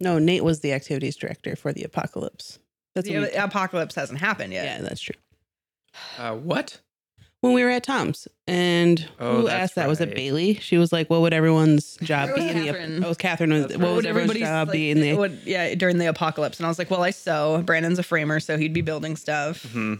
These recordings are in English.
No, Nate was the activities director for the apocalypse. That's The what we- apocalypse hasn't happened yet. yeah, that's true. Uh, what? When we were at Tom's, and Oh, who that's asked that? Was it. Bailey? She was like, "What would everyone's job be in Catherine. the?" Oh, Catherine was. That's What right. would everybody's job like, be in the? what- yeah, during the apocalypse. And I was like, well, I sew. Brandon's a framer, so he'd be building stuff. Hmm.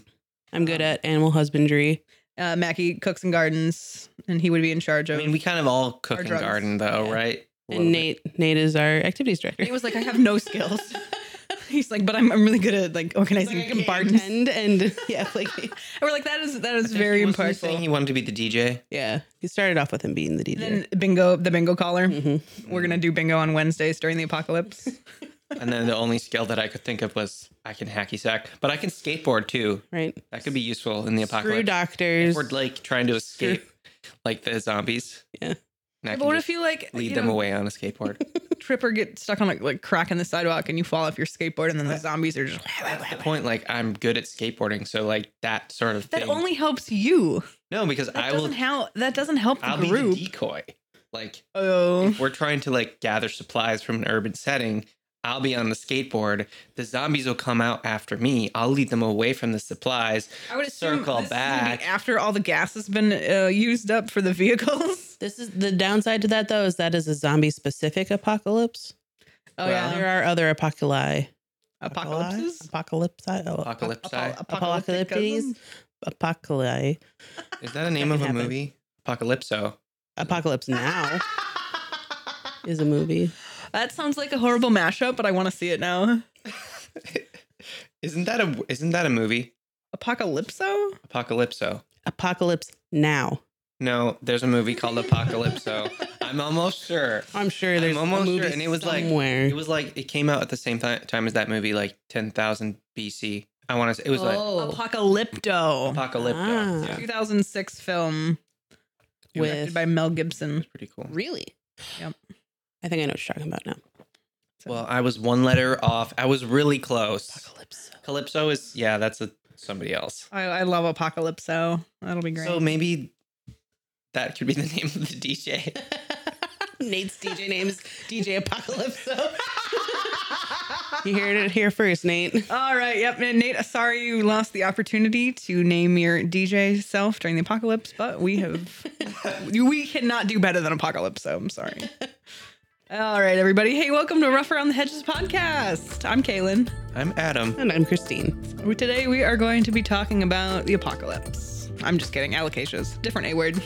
I'm good at animal husbandry. Uh, Mackie cooks and gardens, and he would be in charge of. I mean, we kind of all cook and drugs. garden, though, Yeah. right? A little And bit. Nate, Nate is our activities director. he was like, I have no skills. He's like, but I'm, I'm really good at like organizing Like, I bartend and yeah, like And we're like, that is that I is think very wasn't he saying. He wanted to be the DJ. yeah. He started off with him being the DJ. Then bingo, the bingo caller. hmm We're gonna do bingo on Wednesdays during the apocalypse. And then the only skill that I could think of was I can hacky sack, but I can skateboard too. Right. That could be useful in the Screw apocalypse. doctors. If we're like trying to escape like the zombies. Yeah. And what if you like lead you them know, away on a skateboard? trip or get stuck on like like crack in the sidewalk and you fall off your skateboard and then the zombies are just That's the point. Like I'm good at skateboarding, so like that sort of that thing. only helps you. no, because That I will. help. That doesn't help the I'll group. be the decoy. Like oh, we're trying to like gather supplies from an urban setting. I'll be on the skateboard. The zombies will come out after me. I'll lead them away from the supplies. I would assume circle gonna be back. after all the gas has been uh, used up for the vehicles. This is the downside to that though is that is a zombie specific apocalypse. Oh Well, There are other apocalypse. apocalypses. Apocalypse. Oh, Apocalypse. Apocalyptic Apocalypse. Apocalypse. Is that a name of a That can happen. movie? Apocalypso. Apocalypse Now is a movie. That sounds like a horrible mashup, but I want to see it now. isn't that a isn't that a movie? Apocalypso? Apocalypso. Apocalypse Now. No, there's a movie called Apocalypso. I'm almost sure. I'm sure there's almost a movie sure, and it was like- somewhere. It was like it came out at the same time, time as that movie, like ten thousand BC. I want to say it was like Oh. Apocalypto. Apocalypto. Ah. Yeah, 2006 film directed with by Mel Gibson. pretty cool. really. Yep. I think I know what you're talking about now. Well, I was one letter off. I was really close. Apocalypse. Calypso is yeah, that's a somebody else. I, I love Apocalypso. That'll be great. So maybe that could be the name of the DJ. Nate's DJ name is DJ Apocalypse. you heard it here first, Nate. All right. Yep. And Nate, sorry you lost the opportunity to name your DJ self during the apocalypse, but we have, we cannot do better than Apocalypse. So I'm sorry. All right, everybody. Hey, welcome to Rough Around the Hedges podcast. I'm Kaylin. I'm Adam. And I'm Christine. Today we are going to be talking about the apocalypse. I'm just kidding. Alocasias. Different A word.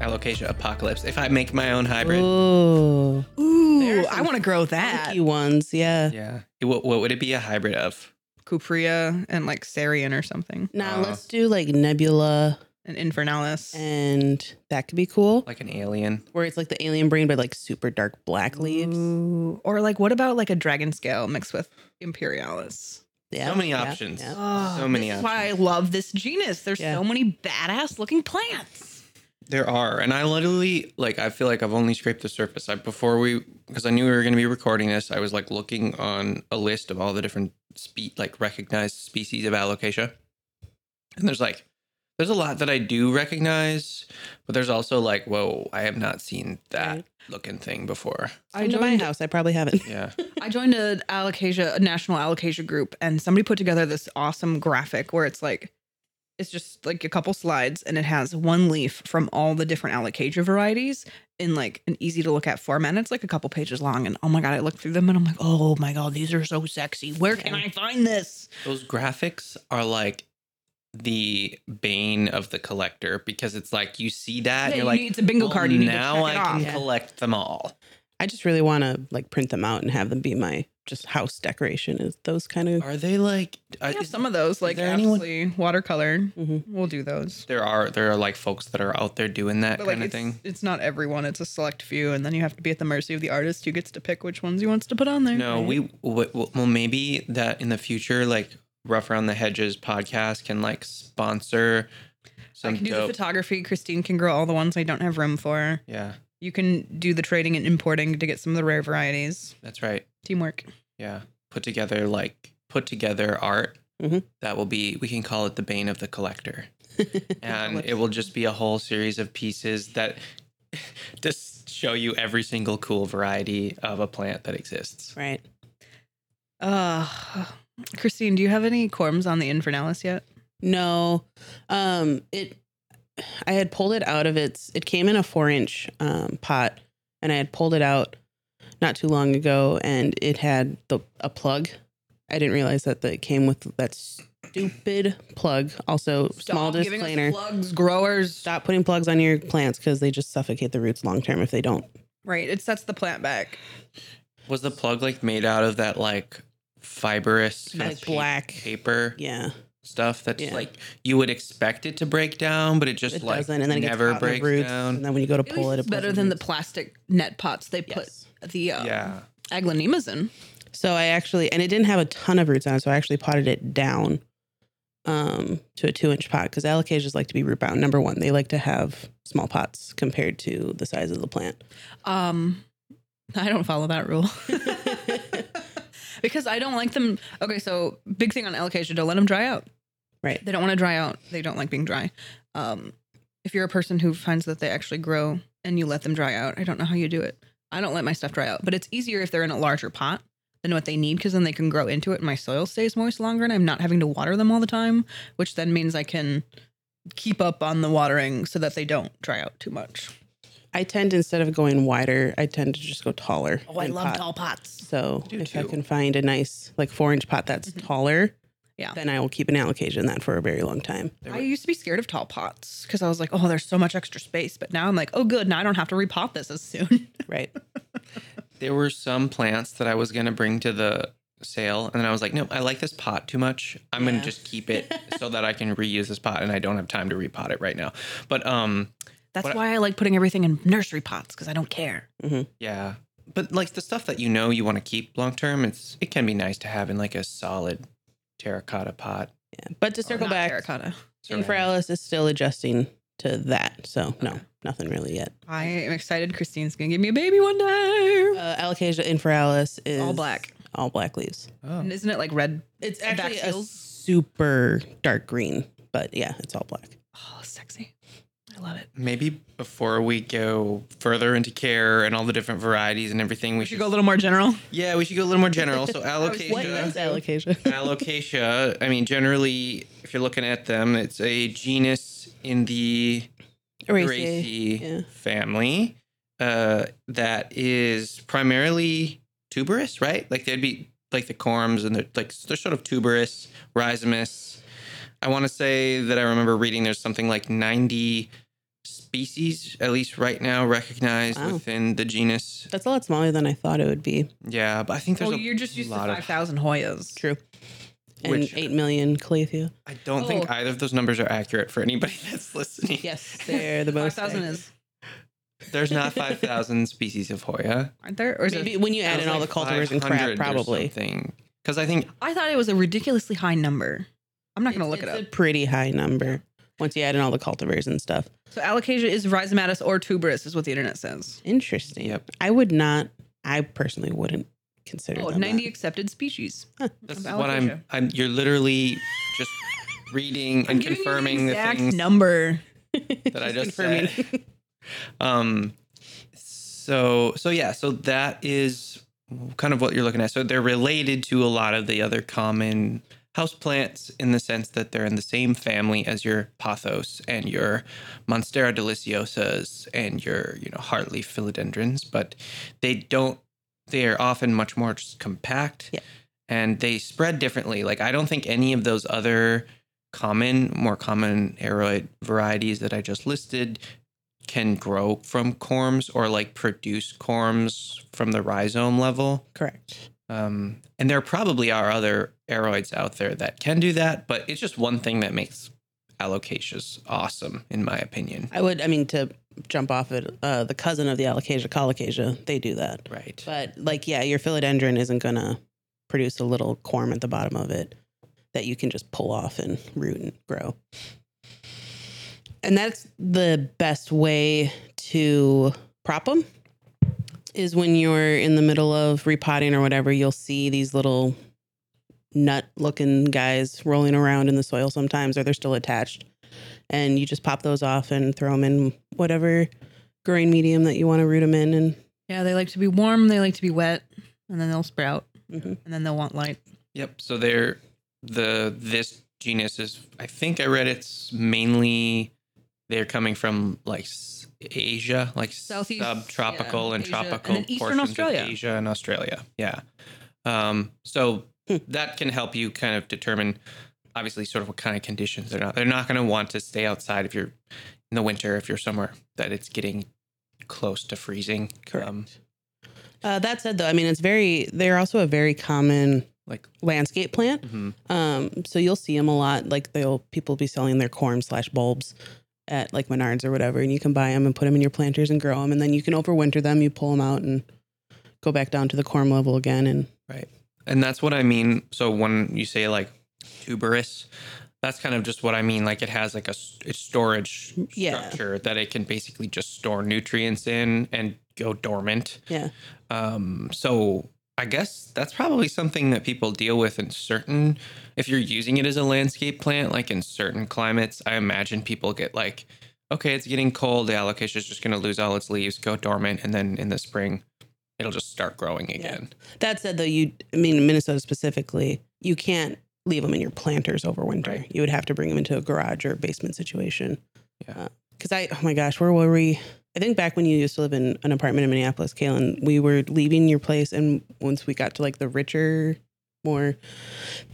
Alocasia Apocalypse. If I make my own hybrid, Ooh. Ooh, I want to grow that. Funky ones, yeah. yeah, It- what, what would it be a hybrid of? Cuprea and like Sarian or something. Now Uh. let's do like Nebula, And Infernalis. and that could be cool. Like an alien? Where it's like the alien brain, but like super dark black leaves. Ooh. Or like, what about like a dragon scale mixed with Imperialis? Yeah, So many yeah, options. yeah. Oh, So many This is why I love this genus. There's Yeah. so many badass looking plants. There are, and I literally like. I feel like I've only scraped the surface. I before we, because I knew we were going to be recording this. I was like looking on a list of all the different spe- like recognized species of alocasia, and there's like, there's a lot that I do recognize, but there's also like, whoa, I have not seen that Right. looking thing before. I joined my house. I probably haven't. Yeah, I joined a alocasia, a national alocasia group, and somebody put together this awesome graphic where it's like, it's just like a couple slides, and it has one leaf from all the different alocasia varieties in like an easy to look at format. And it's like a couple pages long, and oh my god, I looked through them, and I'm like, oh my god, these are so sexy. Where can I find this? those graphics are like the bane of the collector because it's like you see that Yeah, you're you like need- it's a bingo "Oh, card, you need now check I it can. Yeah. collect them all. I just really want to like print them out and have them be my just house decoration. Is those kind of Are they like? I I, have some of those, like there anyone- absolutely watercolor. Mhm. We'll do those. there are there are like folks that are out there doing that But like kind of thing. it's not everyone. It's a select few, and then you have to be at the mercy of the artist who gets to pick which ones he wants to put on there. No, right? we w- w- well maybe that in the future, like Rough Around the Hedges podcast can like sponsor I some can do the photography. Christine can grow all the ones I don't have room for. yeah, You can do the trading and importing to get some of the rare varieties. that's right. Teamwork. Yeah, put together like put together art. Mhm. That will be we can call it the bane of the collector. and it will just be a whole series of pieces that just show you every single cool variety of a plant that exists. Right. Uh, Christine, do you have any corms on the Infernalis yet? No. Um it I had pulled it out of its it came in a four inch um pot and I had pulled it out not too long ago and it had the a plug. I didn't realize that the, it came with that stupid plug. Also, small Stop giving us disclaimer. plugs, growers. Stop putting plugs on your plants because they just suffocate the roots long term if they don't. Right, it sets the plant back. Was the plug like made out of that like fibrous kind Like pa- black. paper Yeah, stuff that's Yeah. like you would expect it to break down, but it just it like doesn't, and then it never caught in the breaks roots, down. And then when you go to pull least it, it's it better pulls than the plastic net pots they put the uh, yeah. aglaonemas in. So I actually, and it didn't have a ton of roots on it, so I actually potted it down um, to a two inch pot because alocasias like to be root bound. Number one, they like to have small pots compared to the size of the plant. Um, I don't follow that rule because I don't like them. Okay, so big thing on alocasia: don't let them dry out. Right. They don't want to dry out. They don't like being dry. Um, if you're a person who finds that they actually grow and you let them dry out, I don't know how you do it. I don't let my stuff dry out, but it's easier if they're in a larger pot than what they need because then they can grow into it and my soil stays moist longer and I'm not having to water them all the time, which then means I can keep up on the watering so that they don't dry out too much. I tend instead of going wider, I tend to just go taller. Oh, I love pot. tall pots. So do if I can find a nice like four inch pot that's Mhm. taller, Yeah. then I will keep an alocasia in that for a very long time. I used to be scared of tall pots because I was like, oh, there's so much extra space. But now I'm like, oh, good. Now I don't have to repot this as soon. Right. There were some plants that I was gonna bring to the sale, and then I was like, no, I like this pot too much. I'm Yeah. gonna just keep it so that I can reuse this pot, and I don't have time to repot it right now. But um, That's What why I like putting everything in nursery pots because I don't care. yeah, but like the stuff that you know you want to keep long term, it's it can be nice to have in like a solid terracotta pot. Yeah. But to circle back, terracotta. Infernalis is still adjusting to that. So no, nothing really yet. I am excited. Christine's gonna give me a baby one day. Uh, Alocasia infernalis is All black. All black leaves. Oh. And isn't it like red? It's actually a super dark green, but yeah, it's all black. Oh, sexy. I love it. Maybe before we go further into care and all the different varieties and everything, we, We should go a little more general. Yeah, we should go a little more general. So was alocasia. What is alocasia? Alocasia, I mean, generally, if you're looking at them, it's a genus in the Araceae yeah. family uh, that is primarily tuberous, right? Like they'd be like the corms and they're like they're sort of tuberous, rhizomous. I want to say that I remember reading there's something like 90 species, at least right now, recognized Wow. within the genus. That's a lot smaller than I thought it would be. Yeah, but I think there's Oh, a you're just used to lot of 5,000 Hoyas. True. And Which- 8 million Calathea. I don't think Oh. either of those numbers are accurate for anybody that's listening. Yes, they're the most. 5,000 is, There's not 5,000 species of Hoya. aren't there? Or is Maybe it? when you add in all the cultivars and crap, probably. Because I think I thought it was a ridiculously high number. I'm not going to look It's it a up. pretty high number once you add in all the cultivars and stuff. So alocasia is rhizomatous or tuberous, is what the internet says. Interesting. Yep. I would not, I personally wouldn't consider Oh, them 90 that. accepted species. that's Of what I'm. I'm. You're literally just reading and giving you confirming the exact things number. that I just Just said. um. So so yeah. So that is kind of what you're looking at. So they're related to a lot of the other common houseplants in the sense that they're in the same family as your pothos and your monstera deliciosas and your you know heartleaf philodendrons, but they don't. They are often much more just compact, Yeah. and they spread differently. Like I don't think any of those other common, more common aroid varieties that I just listed can grow from corms or like produce corms from the rhizome level. Correct. Um, and there probably are other aroids out there that can do that, but it's just one thing that makes alocasias awesome, in my opinion. I would, I mean, to jump off it, uh, the cousin of the alocasia, colocasia, they do that. Right. But like, yeah, your philodendron isn't going to produce a little corm at the bottom of it that you can just pull off and root and grow. And that's the best way to prop them is when you're in the middle of repotting or whatever, you'll see these little nut looking guys rolling around in the soil sometimes, or they're still attached. And you just pop those off and throw them in whatever growing medium that you want to root them in, and Yeah, they like to be warm. They like to be wet, and then they'll sprout, Mhm. and then they'll want light. Yep. So they're the this genus is I think I read it's mainly they're coming from like s- Asia, like Southeast, subtropical yeah, and Asia, tropical and portions Australia. of Asia and Australia. Yeah. Um, so Hmm. that can help you kind of determine obviously sort of what kind of conditions they're not. They're not going to want to stay outside if you're in the winter if you're somewhere that it's getting close to freezing. Correct. Um, uh, that said, though, I mean, it's very. They're also a very common like landscape plant. mhm. Um, so you'll see them a lot. Like they'll people will be selling their corm slash bulbs at like Menards or whatever, and you can buy them and put them in your planters and grow them, and then you can overwinter them. You pull them out and go back down to the corm level again, and right. And that's what I mean. So when you say like tuberous, that's kind of just what I mean. Like it has like a storage Yeah. structure that it can basically just store nutrients in and go dormant. yeah, Um, so I guess that's probably something that people deal with in certain. If you're using it as a landscape plant, like in certain climates, I imagine people get like, okay, it's getting cold. The alocasia is just going to lose all its leaves, go dormant, and then in the spring, it'll just start growing again. That said, though, you, I mean, Minnesota specifically, you can't leave them in your planters over winter. Right. You would have to bring them into a garage or basement situation. Yeah. Uh, because I, oh my gosh, where were we? I think back when you used to live in an apartment in Minneapolis, Kaylin, we were leaving your place, and once we got to like the richer, more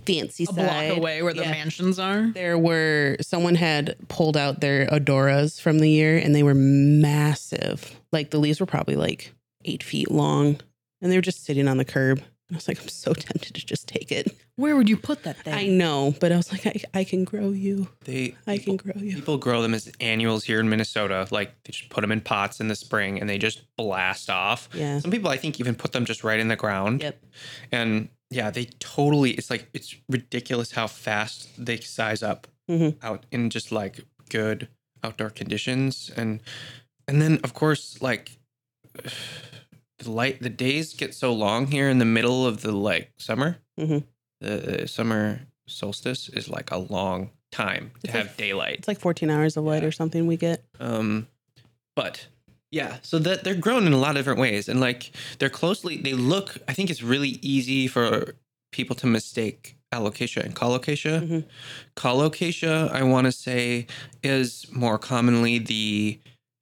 fancy A block away where the yeah. mansions are. there were someone had pulled out their odoras from the year, and they were massive. Like the leaves were probably like eight feet long, and they were just sitting on the curb. And I was like, I'm so tempted to just take it. Where would you put that thing? I know, but I was like, I, I can grow you. They I can grow you. people grow them as annuals here in Minnesota. Like they just put them in pots in the spring and they just blast off. Yeah. Some people I think even put them just right in the ground. Yep. And yeah, they totally. It's like it's ridiculous how fast they size up Mhm. out in just like good outdoor conditions, and and then of course like the light. The days get so long here in the middle of the like summer. Mhm. The summer solstice is like a long time to It's have like- daylight. It's like 14 hours of light Yeah. or something we get. Um, but yeah, so that they're grown in a lot of different ways, and like they're closely, they look. I think it's really easy for people to mistake alocasia and colocasia. Mhm. Colocasia, I want to say, is more commonly the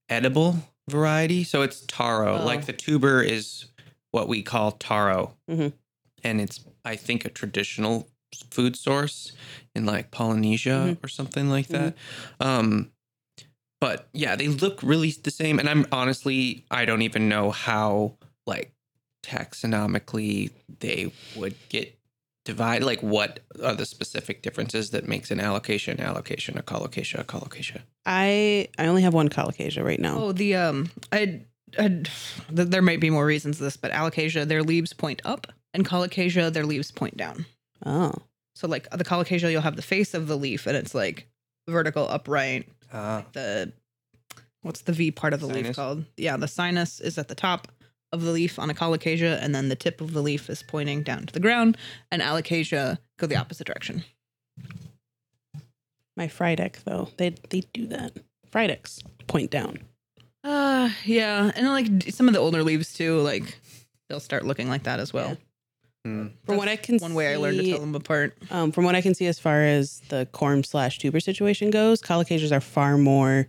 edible variety. So it's taro. Oh. Like the tuber is what we call taro, Mhm. and it's I think a traditional food source in like Polynesia Mhm. or something like that. Um, but yeah, they look really the same. And I'm honestly, I don't even know how like taxonomically they would get divided. Like, what are the specific differences that makes an alocasia, alocasia, a colocasia, a colocasia? I I only have one colocasia right now. Oh, the um, I, I, th- there might be more reasons to this, but alocasia, their leaves point up, and colocasia, their leaves point down. Oh. So like the colocasia, you'll have the face of the leaf, and it's like vertical, upright. Uh, The what's the V part of the leaf called? Yeah, the sinus is at the top of the leaf on a colocasia, and then the tip of the leaf is pointing down to the ground. And alocasia go the opposite direction. My Frydek though, they they do that. Frydeks point down. Uh, yeah, and like some of the older leaves too, like they'll start looking like that as well. Yeah. hmm. From what I can One way I learned to tell them apart. Um, from what I can see, as far as the corm slash tuber situation goes, colocasias are far more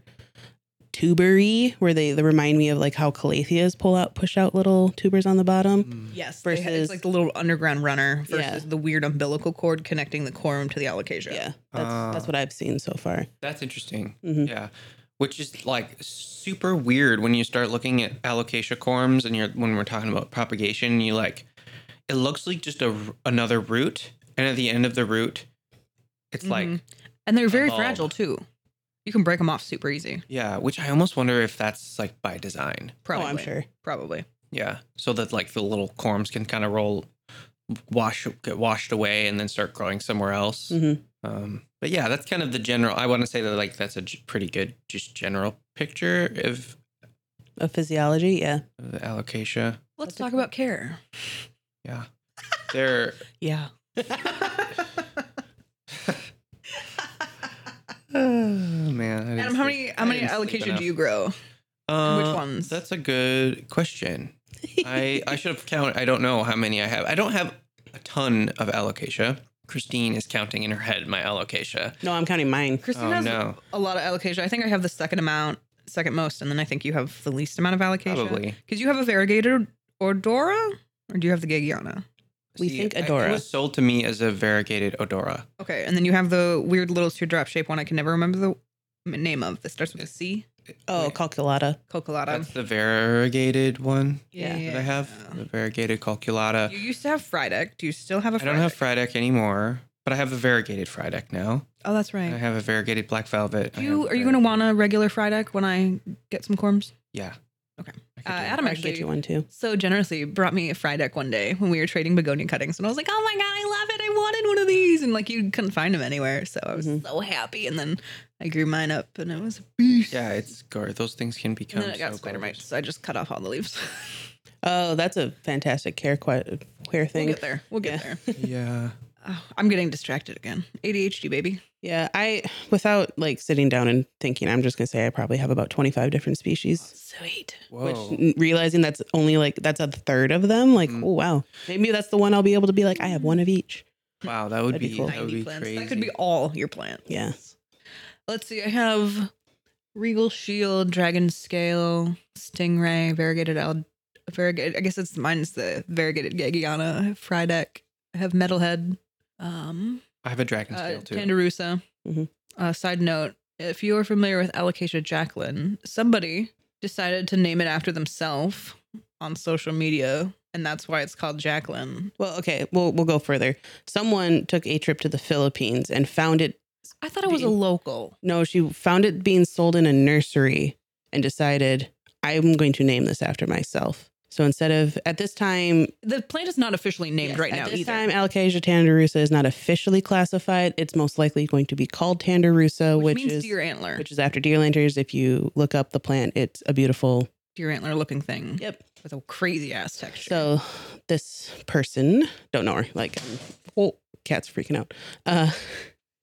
tubery, where they, they remind me of like how calatheas pull out, push out little tubers on the bottom. Mm. Yes, they ha- Versus- it's like the little underground runner versus Yeah. the weird umbilical cord connecting the corm to the alocasia. Yeah, that's, Ah. that's what I've seen so far. That's interesting. Mhm. Yeah. Which is like super weird when you start looking at alocasia corms and you're when we're talking about propagation, you like it looks like just a another root, and at the end of the root, it's like Mhm. and they're very bulb. fragile too. You can break them off super easy. yeah, which I almost wonder if that's like by design. Probably. Oh, I'm sure. Probably. Yeah, so that like the little corms can kind of roll, wash get washed away, and then start growing somewhere else. hmm Um, but yeah, that's kind of the general. I want to say that like that's a g- pretty good just general picture of, Of physiology, yeah. of the alocasia. Let's That's talk cool- about care. Yeah, they're Yeah. oh man. Adam, how many how many didn't sleep alocasia enough. do you grow? Uh, which ones? That's a good question. I I should have counted. I don't know how many I have. I don't have a ton of alocasia. Christine is counting in her head my alocasia. No, I'm counting mine. Christine Oh has no, a lot of alocasia. I think I have the second amount, second most, and then I think you have the least amount of alocasia. probably. Because you have a variegated Odora, or do you have the Gageana? We think I- Adora. It was sold to me as a variegated Odora. Okay, and then you have the weird little teardrop shape one I can never remember the name of. That starts with a C. Oh, Wait, calculata. Cocolata. That's the variegated one Yeah. that I have. The variegated calculata. You used to have Frydek. Do you still have a? Frydek? I don't have Frydek anymore, but I have a variegated Frydek now. Oh, that's right. I have a variegated black velvet. You are you going to want a regular Frydek when I get some corms? Yeah. Okay. I could Uh. Adam I should get actually you one too. so generously brought me a Frydek one day when we were trading begonia cuttings, and I was like, "Oh my god, I love it! I wanted one of these!" And like you couldn't find them anywhere, so I was Mhm. so happy. And then I grew mine up, and it was a beast. Yeah, it's gore. Those things can And become then I got so spider mites, gorgeous. so I just cut off all the leaves. Oh, that's a fantastic care que- care thing. we'll get there. We'll get there. Yeah. Oh, I'm getting distracted again. ADHD, baby. Yeah, I without like sitting down and thinking, I'm just gonna say I probably have about 25 different species. Sweet. Whoa. Which realizing that's only like that's a third of them, like Mm. oh wow, maybe that's the one I'll be able to be like I have one of each. wow, that would That'd be be, cool. that would be plants. crazy. That could be all your plants. Yeah. Let's see. I have Regal Shield, Dragon Scale, Stingray, Variegated Al. Variegated. I guess it's mine's the Variegated Gageana. I have Frydek. I have Metalhead. Um, I have a dragon uh, scale too. Tandurusa. Mhm. Uh, side note: If you are familiar with Alocasia Jacqueline, somebody decided to name it after themselves on social media, and that's why it's called Jacqueline. Well, okay, we'll we'll go further. Someone took a trip to the Philippines and found it. I thought it was a local. No, she found it being sold in a nursery and decided I'm going to name this after myself. So instead of at this time, The plant is not officially named yes, right now. at this either. time, Alocasia tandurusa is not officially classified. It's most likely going to be called tandurusa, which, which, means is deer antler. which is after deer lanterns. If you look up the plant, it's a beautiful. deer antler looking thing. Yep. With a crazy ass texture. So this person, don't know her, like, oh, cat's freaking out. Uh,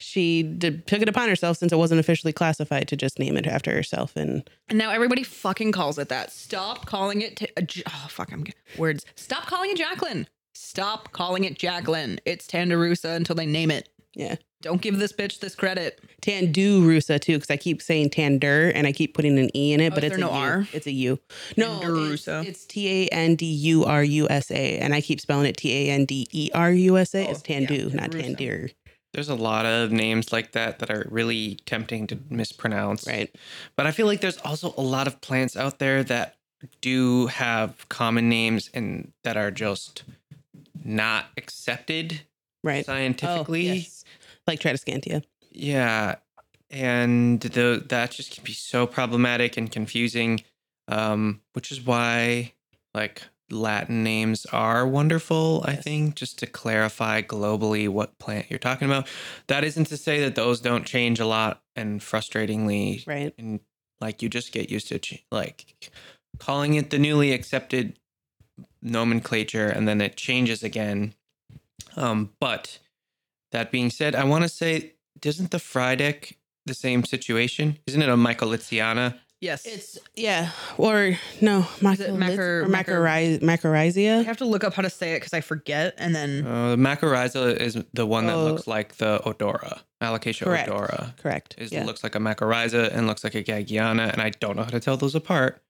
she did, took it upon herself since it wasn't officially classified to just name it after herself. And and now everybody fucking calls it that. Stop calling it. J- oh fuck, I'm get- words. Stop calling it Jacqueline. Stop calling it Jacqueline. It's Tandurusa until they name it. yeah, Don't give this bitch this credit. Tandarusa too, because I keep saying Tandur and I keep putting an E in it, Oh, but it's a no U. R? It's a U. No, it's, Tandurusa. it's T A N D U R U S A, and I keep spelling it T A N D E R U S A. Oh, It's Tandu, yeah, not. Tandir. There's a lot of names like that that are really tempting to mispronounce. Right. But I feel like there's also a lot of plants out there that do have common names and that are just not accepted Right. scientifically. Oh, yes. Like Tradescantia. Yeah, and the that just can be so problematic and confusing, um, which is why like Latin names are wonderful. I think just to clarify globally what plant you're talking about. That isn't to say that those don't change a lot and frustratingly, Right. and like you just get used to ch- like calling it the newly accepted nomenclature, and then it changes again. Um, but that being said, I want to say, doesn't the Frydek the same situation? Isn't it a Michaelitiana? Yes. It's yeah, or no, Is it macro, macro- macro- macrorhiz- I have to look up how to say it because I forget, and then Uh, the is the one that Oh. looks like the Odora. Alocasia Correct. Odora. Correct. Is yeah. looks like a Macrorhiza and looks like a Gageana, and I don't know how to tell those apart.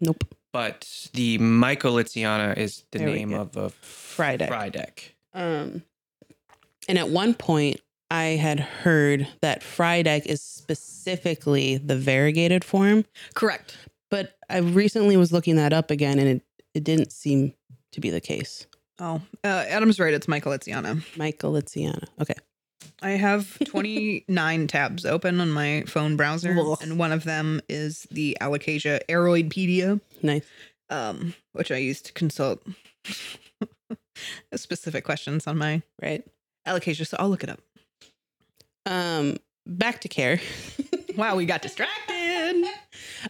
Nope. But the Michaelitiana is the There name of a Frydek. Frydek. Um, and at one point, I had heard that Frydek is specifically the variegated form, correct. but I recently was looking that up again, and it it didn't seem to be the case. Oh, uh, Adam's right. It's Michael Etziana. Michael Litziana. Okay. I have 29 tabs open on my phone browser, Ugh. and one of them is the Alocasia Aroidpedia, Nice. um, which I use to consult specific questions on my Right. Alocasia. So I'll look it up. Um, back to care. Wow, we got distracted.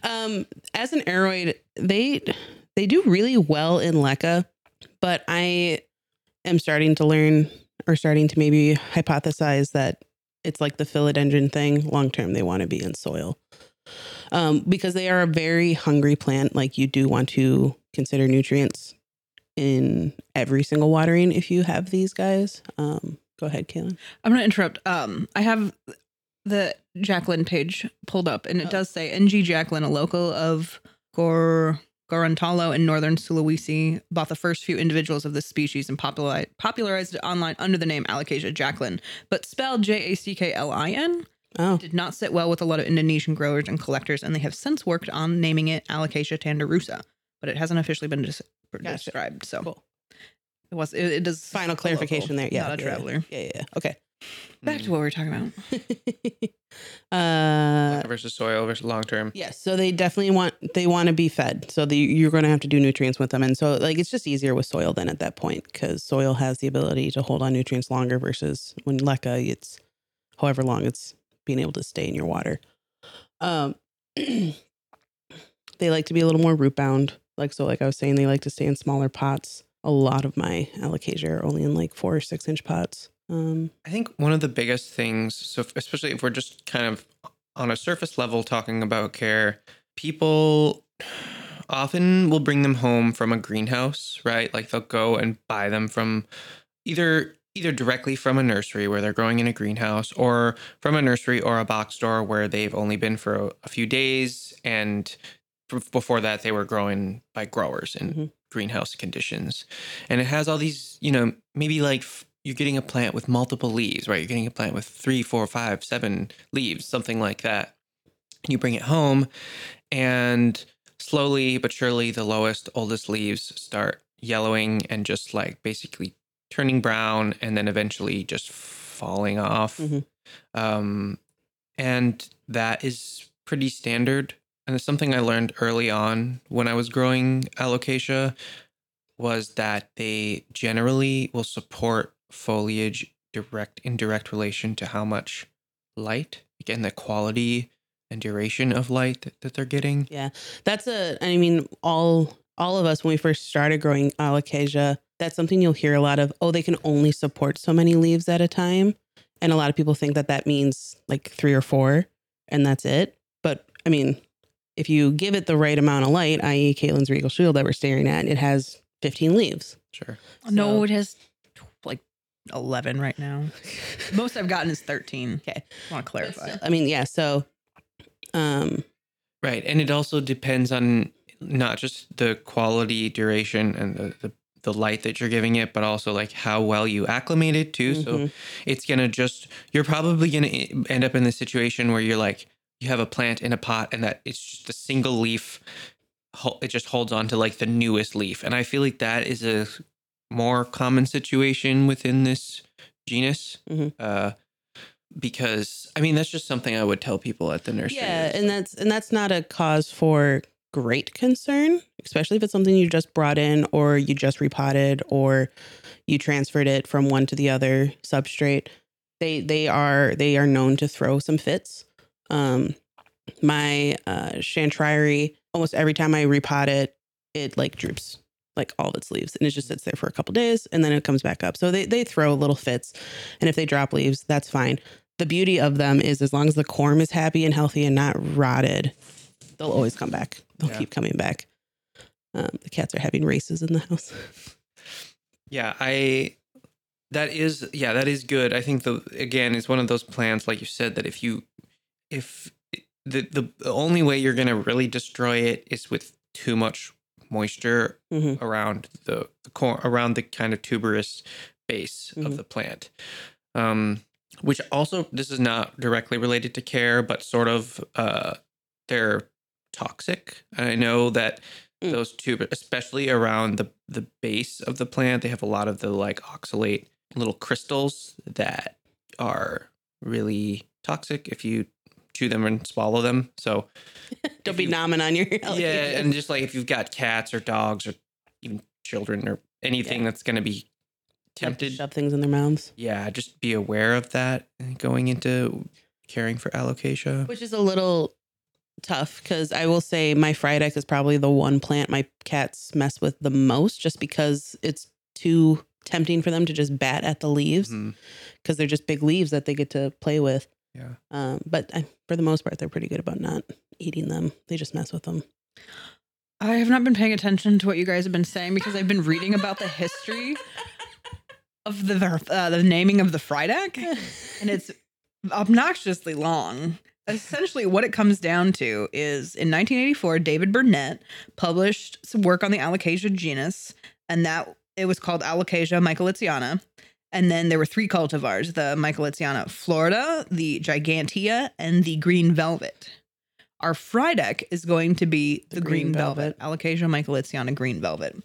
um, as an aroid, they they do really well in LECA, but I am starting to learn or starting to maybe hypothesize that it's like the philodendron thing. Long term, they want to be in soil. Um, because they are a very hungry plant. Like you do want to consider nutrients in every single watering if you have these guys. Um, go ahead, Kaylin. I'm gonna interrupt. Um, I have the Jacqueline page pulled up, and it Oh. does say NG Jacqueline, a local of Gor Gorontalo in northern Sulawesi, bought the first few individuals of this species and popularized popularized it online under the name Alocasia Jacqueline, but spelled J A C K L I N. Oh, Did not sit well with a lot of Indonesian growers and collectors, and they have since worked on naming it Alocasia tandurusa, but it hasn't officially been des- Gotcha. described. So cool. It was it, it does Final clarification local, there. Yeah, not a yeah, traveler. Yeah, yeah. yeah. Okay. Back to what we were talking about. uh, versus soil versus long term. Yes, so they definitely want they want to be fed. So the, you're going to have to do nutrients with them, and so like it's just easier with soil then at that point because soil has the ability to hold on nutrients longer versus when leca it's however long it's being able to stay in your water. Um, they like to be a little more root bound, like so. Like I was saying, they like to stay in smaller pots. A lot of my alocasia are only in like four or six inch pots. Um, I think one of the biggest things, so if- especially if we're just kind of on a surface level talking about care, people often will bring them home from a greenhouse, right? Like they'll go and buy them from either either directly from a nursery where they're growing in a greenhouse or from a nursery or a box store where they've only been for a, a few days and before that they were growing by growers in Mhm. Greenhouse conditions. And it has all these you know maybe like you're getting a plant with multiple leaves right? You're getting a plant with three four five seven leaves something like that. You bring it home and slowly but surely the lowest oldest leaves start yellowing and just like basically turning brown and then eventually just falling off. Mhm. um, and that is pretty standard and something i learned early on when i was growing alocasia was that they generally will support foliage direct in direct relation to how much light again the quality and duration of light that, that they're getting. Yeah that's a i mean all all of us when we first started growing alocasia that's something you'll hear a lot of oh they can only support so many leaves at a time. And a lot of people think that that means like three or four and that's it. But i mean if you give it the right amount of light i.e Kaylin's regal shield that we're staring at it has 15 leaves sure No, it has like 11 right now. Most I've gotten is 13. Okay. I want to clarify. still, i mean yeah so um Right. And it also depends on not just the quality, duration, and the, the, the light that you're giving it, but also like how well you acclimate it too. So mhm. it's going to just, you're probably going to end up in the situation where you're like, you have a plant in a pot and that it's just a single leaf. It just holds on to like the newest leaf. And I feel like that is a more common situation within this genus. Mhm. Uh, because I mean, that's just something I would tell people at the nursery. Yeah, and that's and that's not a cause for great concern, especially if it's something you just brought in or you just repotted or you transferred it from one to the other substrate. They they are they are known to throw some fits. Um my uh chantrieri, almost every time I repot it, it like droops like all of its leaves and it just sits there for a couple days and then it comes back up. So they they throw little fits and if they drop leaves, that's fine the beauty of them is as long as the corm is happy and healthy and not rotted, they'll always come back. They'll Yeah. keep coming back. Um, the cats are having races in the house. Yeah, I that is yeah, that is good. I think the again it's one of those plants like you said that if you if the the, only way you're going to really destroy it is with too much moisture Mhm. around the, the core around the kind of tuberous base Mhm. of the plant. Um which also this is not directly related to care but sort of uh they're toxic. I know that Mm. those two, especially around the the base of the plant, they have a lot of the like oxalate little crystals that are really toxic if you chew them and swallow them. So Don't be you- nomming on your yeah, and just like if you've got cats or dogs or even children or anything that's going to be tempted, shove things in their mouths, yeah, just be aware of that going into caring for alocasia. which is a little tough because I will say my Frydek is probably the one plant my cats mess with the most, just because it's too tempting for them to just bat at the leaves mm-hmm. because they're just big leaves that they get to play with. Yeah. Um, but I, for the most part, they're pretty good about not eating them. They just mess with them. I have not been paying attention to what you guys have been saying because I've been reading about the history of the uh, the naming of the Frydek, and it's obnoxiously long. Essentially, what it comes down to is in 1984, David Burnett published some work on the Alocasia genus, and that it was called Alocasia michaelitziana. And then there were three cultivars the Michaelitziana Florida, the Gigantea, and the Green Velvet. Our Frydek is going to be the, The Green, Green Velvet, Alocasia Michaelitziana Green Velvet.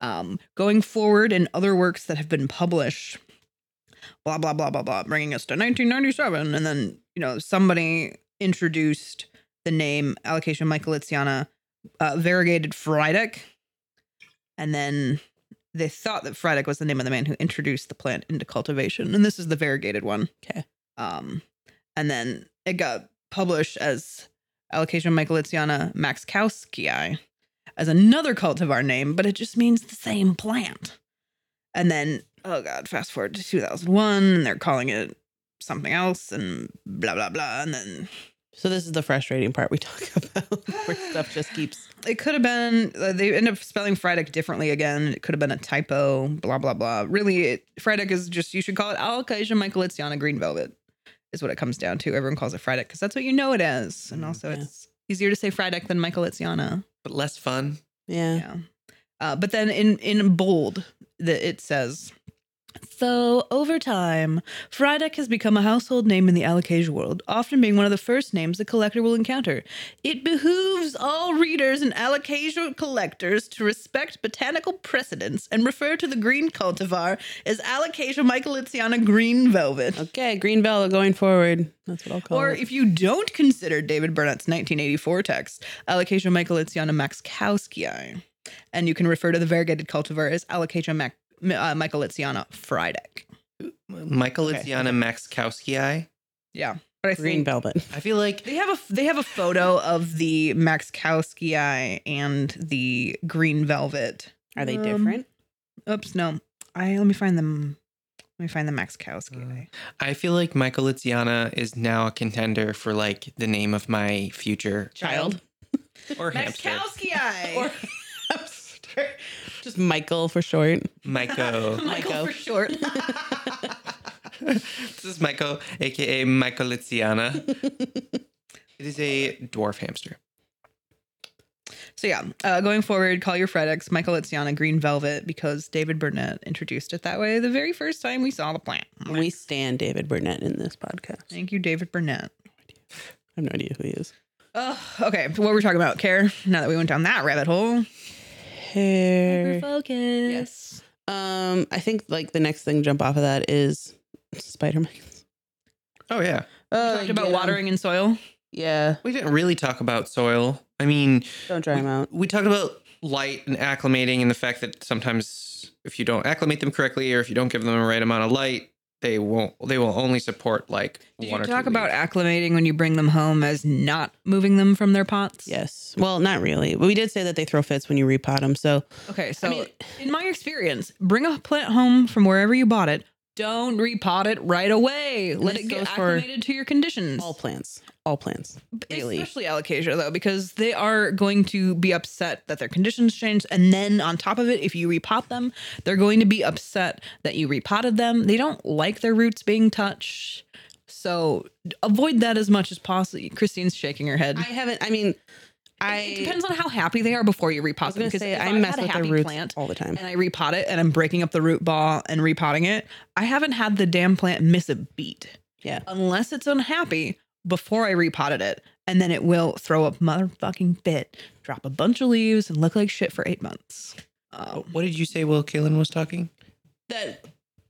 Um, going forward in other works that have been published, blah, blah, blah, blah, blah, bringing us to 1997. And then, you know, somebody introduced the name Alocasia Michaelitziana uh, variegated Frydek. And then they thought that Frydek was the name of the man who introduced the plant into cultivation. And this is the variegated one. Okay. Um, and then it got published as Alocasia Michaelitziana maxkowskii as another cultivar name, but it just means the same plant. And then, oh god, fast forward to 2001, and they're calling it something else, and blah blah blah. And then So this is the frustrating part we talk about where stuff just keeps it could have been uh, they end up spelling Frydek differently again. It could have been a typo. Blah blah blah. Really, it, Frydek is just you should call it Alocasia Michaelitziana Green Velvet. Is what it comes down to. Everyone calls it Frydek because that's what you know it as, and also Yeah. it's easier to say Frydek than Michaelitziana. But less fun. yeah. Yeah. Uh, but then in in bold, that it says. So, over time, Frydek has become a household name in the Alocasia world, often being one of the first names the collector will encounter. It behooves all readers and Alocasia collectors to respect botanical precedents and refer to the green cultivar as Alocasia michaelitziana green velvet. Okay, green velvet going forward. That's what I'll call Or it. Or if you don't consider David Burnett's 1984 text, Alocasia michaelitziana maxkowskii, and you can refer to the variegated cultivar as Alocasia mac- uh, michaelitziana Frydek. Michael Okay, Litziana Maxkowski. Yeah, but I green think velvet. I feel like they have a they have a photo of the maxkowskii and the green velvet. Are they Um, different? Oops, no. I let me find them. Let me find the Max maxkowskii. I feel like Michael Litziana is now a contender for like the name of my future Child. or hamster. Maxkowskii. Or just Michael for short. Michael. Michael for short. this is Michael, aka Michael Litziana. it is a dwarf hamster. So yeah, uh, going forward, call your Frydeks Michael Itziana Green Velvet because David Burnett introduced it that way the very first time we saw the plant. We stand David Burnett in this podcast. Thank you, David Burnett. I have no idea who he is. Oh, okay. So what we're talking about, Care? Now that we went down that rabbit hole, Hair. focus. Yes. Um, I think like the next thing to jump off of that is Spider Man. Oh yeah. Oh, Talked about watering and soil. Yeah, We didn't really talk about soil. I mean, don't dry them out. we talked about light and acclimating and the fact that sometimes if you don't acclimate them correctly or if you don't give them the right amount of light, they won't they will only support like Did one you or talk two about leaves. acclimating when you bring them home as not moving them from their pots? Yes. Well, not really. But we did say that they throw fits when you repot them. So Okay, so mean- in my experience, bring a plant home from wherever you bought it. Don't repot it right away. Let This it get acclimated to your conditions. all plants, all plants. Really. Especially alocasia though, because they are going to be upset that their conditions changed. And then on top of it, if you repot them, they're going to be upset that you repotted them. They don't like their roots being touched. So avoid that as much as possible. Christine's shaking her head. I haven't. I mean, I. it depends on how happy they are before you repot them. Because say I I've mess had a with their happy roots plant all the time. and I repot it and I'm breaking up the root ball and repotting it, I haven't had the damn plant miss a beat. Yeah. Unless it's unhappy before I repotted it. And then it will throw a motherfucking fit, drop a bunch of leaves, and look like shit for eight months. Um, What did you say Will Kaylin was talking? that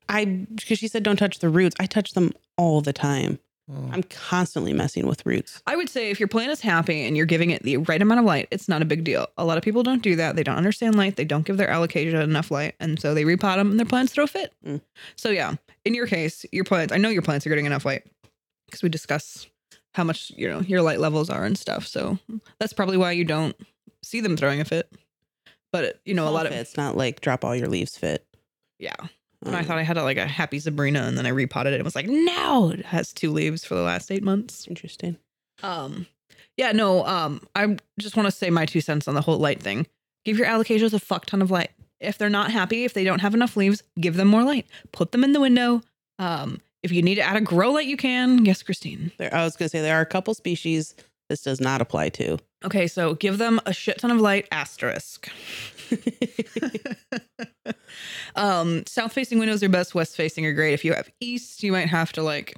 I because she said don't touch the roots. I touch them all the time. Oh. I'm constantly messing with roots. I would say if your plant is happy and you're giving it the right amount of light, it's not a big deal. A lot of people don't do that. They don't understand light. They don't give their alocasia enough light. And so they repot them and their plants throw a fit. Mm. So, yeah, in your case, your plants, I know your plants are getting enough light because we discuss how much, you know, your light levels are and stuff. So that's probably why you don't see them throwing a fit. But, you know, a Small lot of, it's not like drop all your leaves fit. yeah. And I Um, thought I had a, like a happy Sabrina and then I repotted it. It was like, no, it has two leaves for the last eight months. interesting. Um, Yeah, no, um, I just want to say my two cents on the whole light thing. Give your alocasias a fuck ton of light. If they're not happy, if they don't have enough leaves, give them more light. Put them in the window. Um, if you need to add a grow light, you can. Yes, Christine. There, I was going to say there are a couple species this does not apply to. Okay, so give them a shit ton of light. Asterisk. um, south facing windows are best. West facing are great. If you have east, you might have to like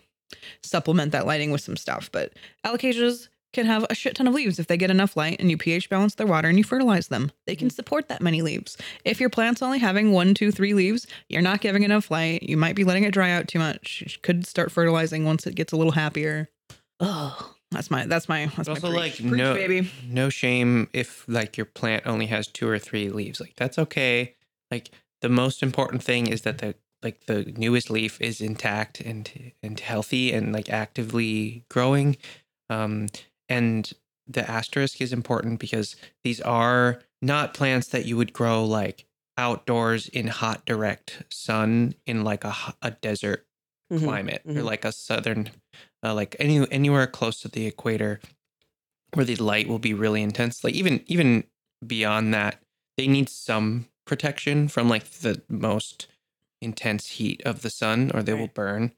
supplement that lighting with some stuff. But alocasias can have a shit ton of leaves if they get enough light and you pH balance their water and you fertilize them. They can support that many leaves. If your plant's only having one, two, three leaves, you're not giving enough light. You might be letting it dry out too much. You could start fertilizing once it gets a little happier. Oh, that's my that's my that's It's my also preach. like Preach, no baby. no shame if like your plant only has two or three leaves. Like that's okay. Like the most important thing is that the like the newest leaf is intact and and healthy and like actively growing. Um and the asterisk is important because these are not plants that you would grow like outdoors in hot direct sun in like a, a desert Mhm. climate or mhm. like a southern uh, like any anywhere close to the equator where the light will be really intense like even even beyond that they need some protection from like the most intense heat of the sun or they will burn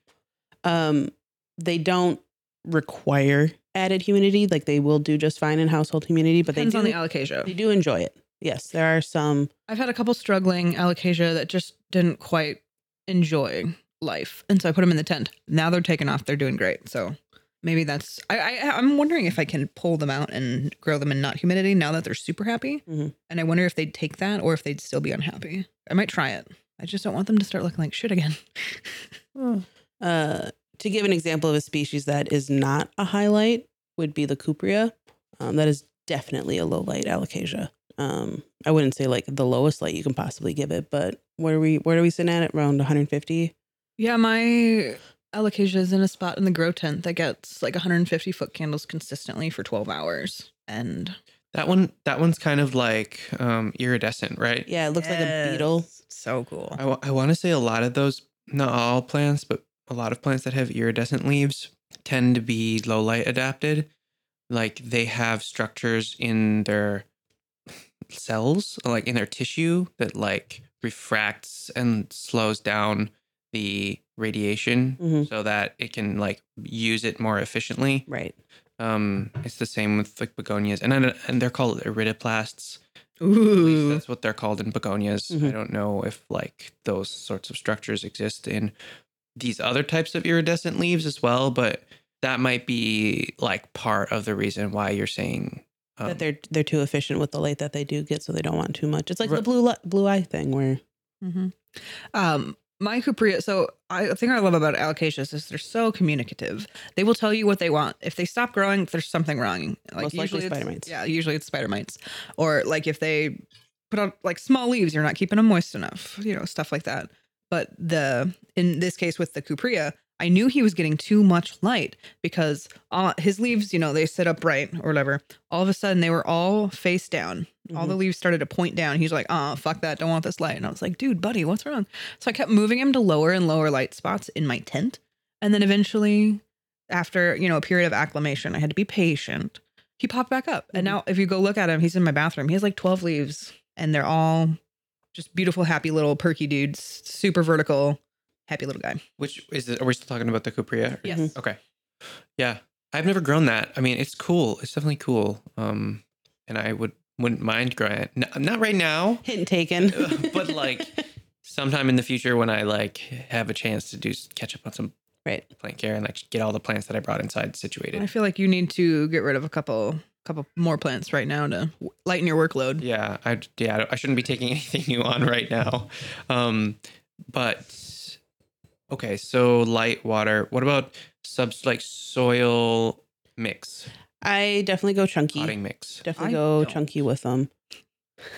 Um, they don't require added humidity. Like they will do just fine in household humidity, but Depends they on do, the alocasia. they do enjoy it. Yes, there are some. I've had a couple struggling alocasia that just didn't quite enjoy life, and so I put them in the tent. Now they're taken off; they're doing great. So maybe that's. I, I I'm wondering if I can pull them out and grow them in not humidity now that they're super happy. Mhm. And I wonder if they'd take that or if they'd still be unhappy. I might try it. I just don't want them to start looking like shit again. Uh, to give an example of a species that is not a highlight would be the Cuprea. Um, that is definitely a low light alocasia. Um, I wouldn't say like the lowest light you can possibly give it, but where are we where are we sitting at? it? Around 150. Yeah, my alocasia is in a spot in the grow tent that gets like 150 foot candles consistently for 12 hours, and that one that one's kind of like um iridescent right Yeah, it looks like a beetle. Yes. So cool. I, want to say a lot of those not all plants but a lot of plants that have iridescent leaves tend to be low light adapted like they have structures in their cells like in their tissue that like refracts and slows down the radiation Mhm. so that it can like use it more efficiently Right. um it's the same with like begonias and then and they're called iridoplasts Ooh. that's what they're called in begonias. I Mhm. don't know if like those sorts of structures exist in these other types of iridescent leaves as well, but that might be like part of the reason why you're saying um, that they're they're too efficient with the light that they do get, so they don't want too much. It's like the blue li- blue eye thing where hmm Um, my Cuprea. So I the thing I love about alocasias is they're so communicative. They will tell you what they want. If they stop growing, there's something wrong. Like Most likely usually spider mites. Yeah, usually it's spider mites, or like if they put out like small leaves, you're not keeping them moist enough. You know, stuff like that. But the in this case with the Cuprea, I knew he was getting too much light because uh, his leaves, you know, they sit upright or whatever. All of a sudden, they were all face down. All the leaves started to point down. He's like, "Oh, fuck that! Don't want this light." And I was like, "Dude, buddy, what's wrong?" So I kept moving him to lower and lower light spots in my tent, and then eventually, after you know a period of acclimation, I had to be patient. He popped back up, and Mhm. now if you go look at him, he's in my bathroom. He has like twelve leaves, and they're all just beautiful, happy little perky dudes, super vertical, happy little guy. which is it, are we still talking about the Cuprea? Yes. Okay. Yeah. I've never grown that. I mean, it's cool. It's definitely cool. Um and I would wouldn't mind growing it. N- not right now, hint taken. but like sometime in the future when I like have a chance to do catch up on some right. plant care and like get all the plants that I brought inside situated. I feel like you need to get rid of a couple, couple more plants right now to lighten your workload. Yeah, I yeah, I shouldn't be taking anything new on right now. Um, but okay, so light water. What about subs like soil mix, I definitely go chunky. potting mix? Definitely I go don't. chunky with them.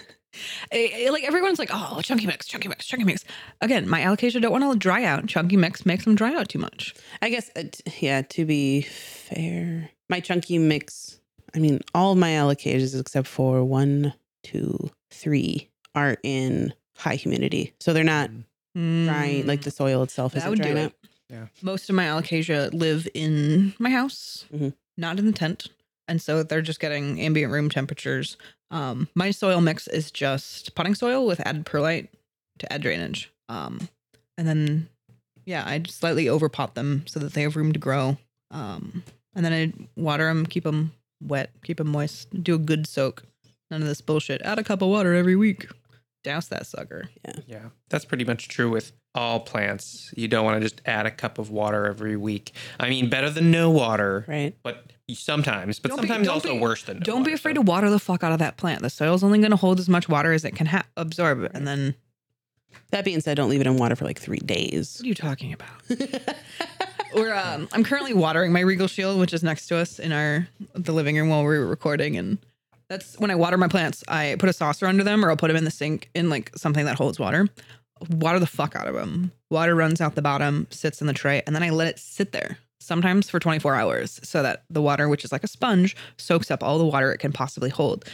Eh, eh, like everyone's like, oh, chunky mix, chunky mix, chunky mix. Again, my alocasia don't want to dry out. Chunky mix makes them dry out too much. I guess, uh, t- yeah, to be fair, my chunky mix, I mean, all of my alocasias except for one, two, three are in high humidity. So they're not drying, like the soil itself Mm. that isn't would do drying it. out. Yeah. Most of my alocasia live in my house, Mhm. not in the tent. and so they're just getting ambient room temperatures. Um, my soil mix is just potting soil with added perlite to add drainage. Um, and then yeah, I just slightly overpot them so that they have room to grow. Um, and then I water them, keep them wet, keep them moist, do a good soak. None of this bullshit. Add a cup of water every week. Douse that sucker. Yeah, Yeah. that's pretty much true with all plants. You don't want to just add a cup of water every week. I mean, better than no water, Right. but sometimes, but Don't sometimes don't also be- worse than no Don't be afraid so- to water the fuck out of that plant. The soil's only going to hold as much water as it can ha- absorb. And then, That being said, don't leave it in water for like three days. what are you talking about? We're, um, I'm currently watering my Regal Shield, which is next to us in our the living room while we're recording, and that's when I water my plants. I put a saucer under them, or I'll put them in the sink in like something that holds water. Water the fuck out of them. Water runs out the bottom, sits in the tray, and then I let it sit there. Sometimes for 24 hours, so that the water, which is like a sponge, soaks up all the water it can possibly hold.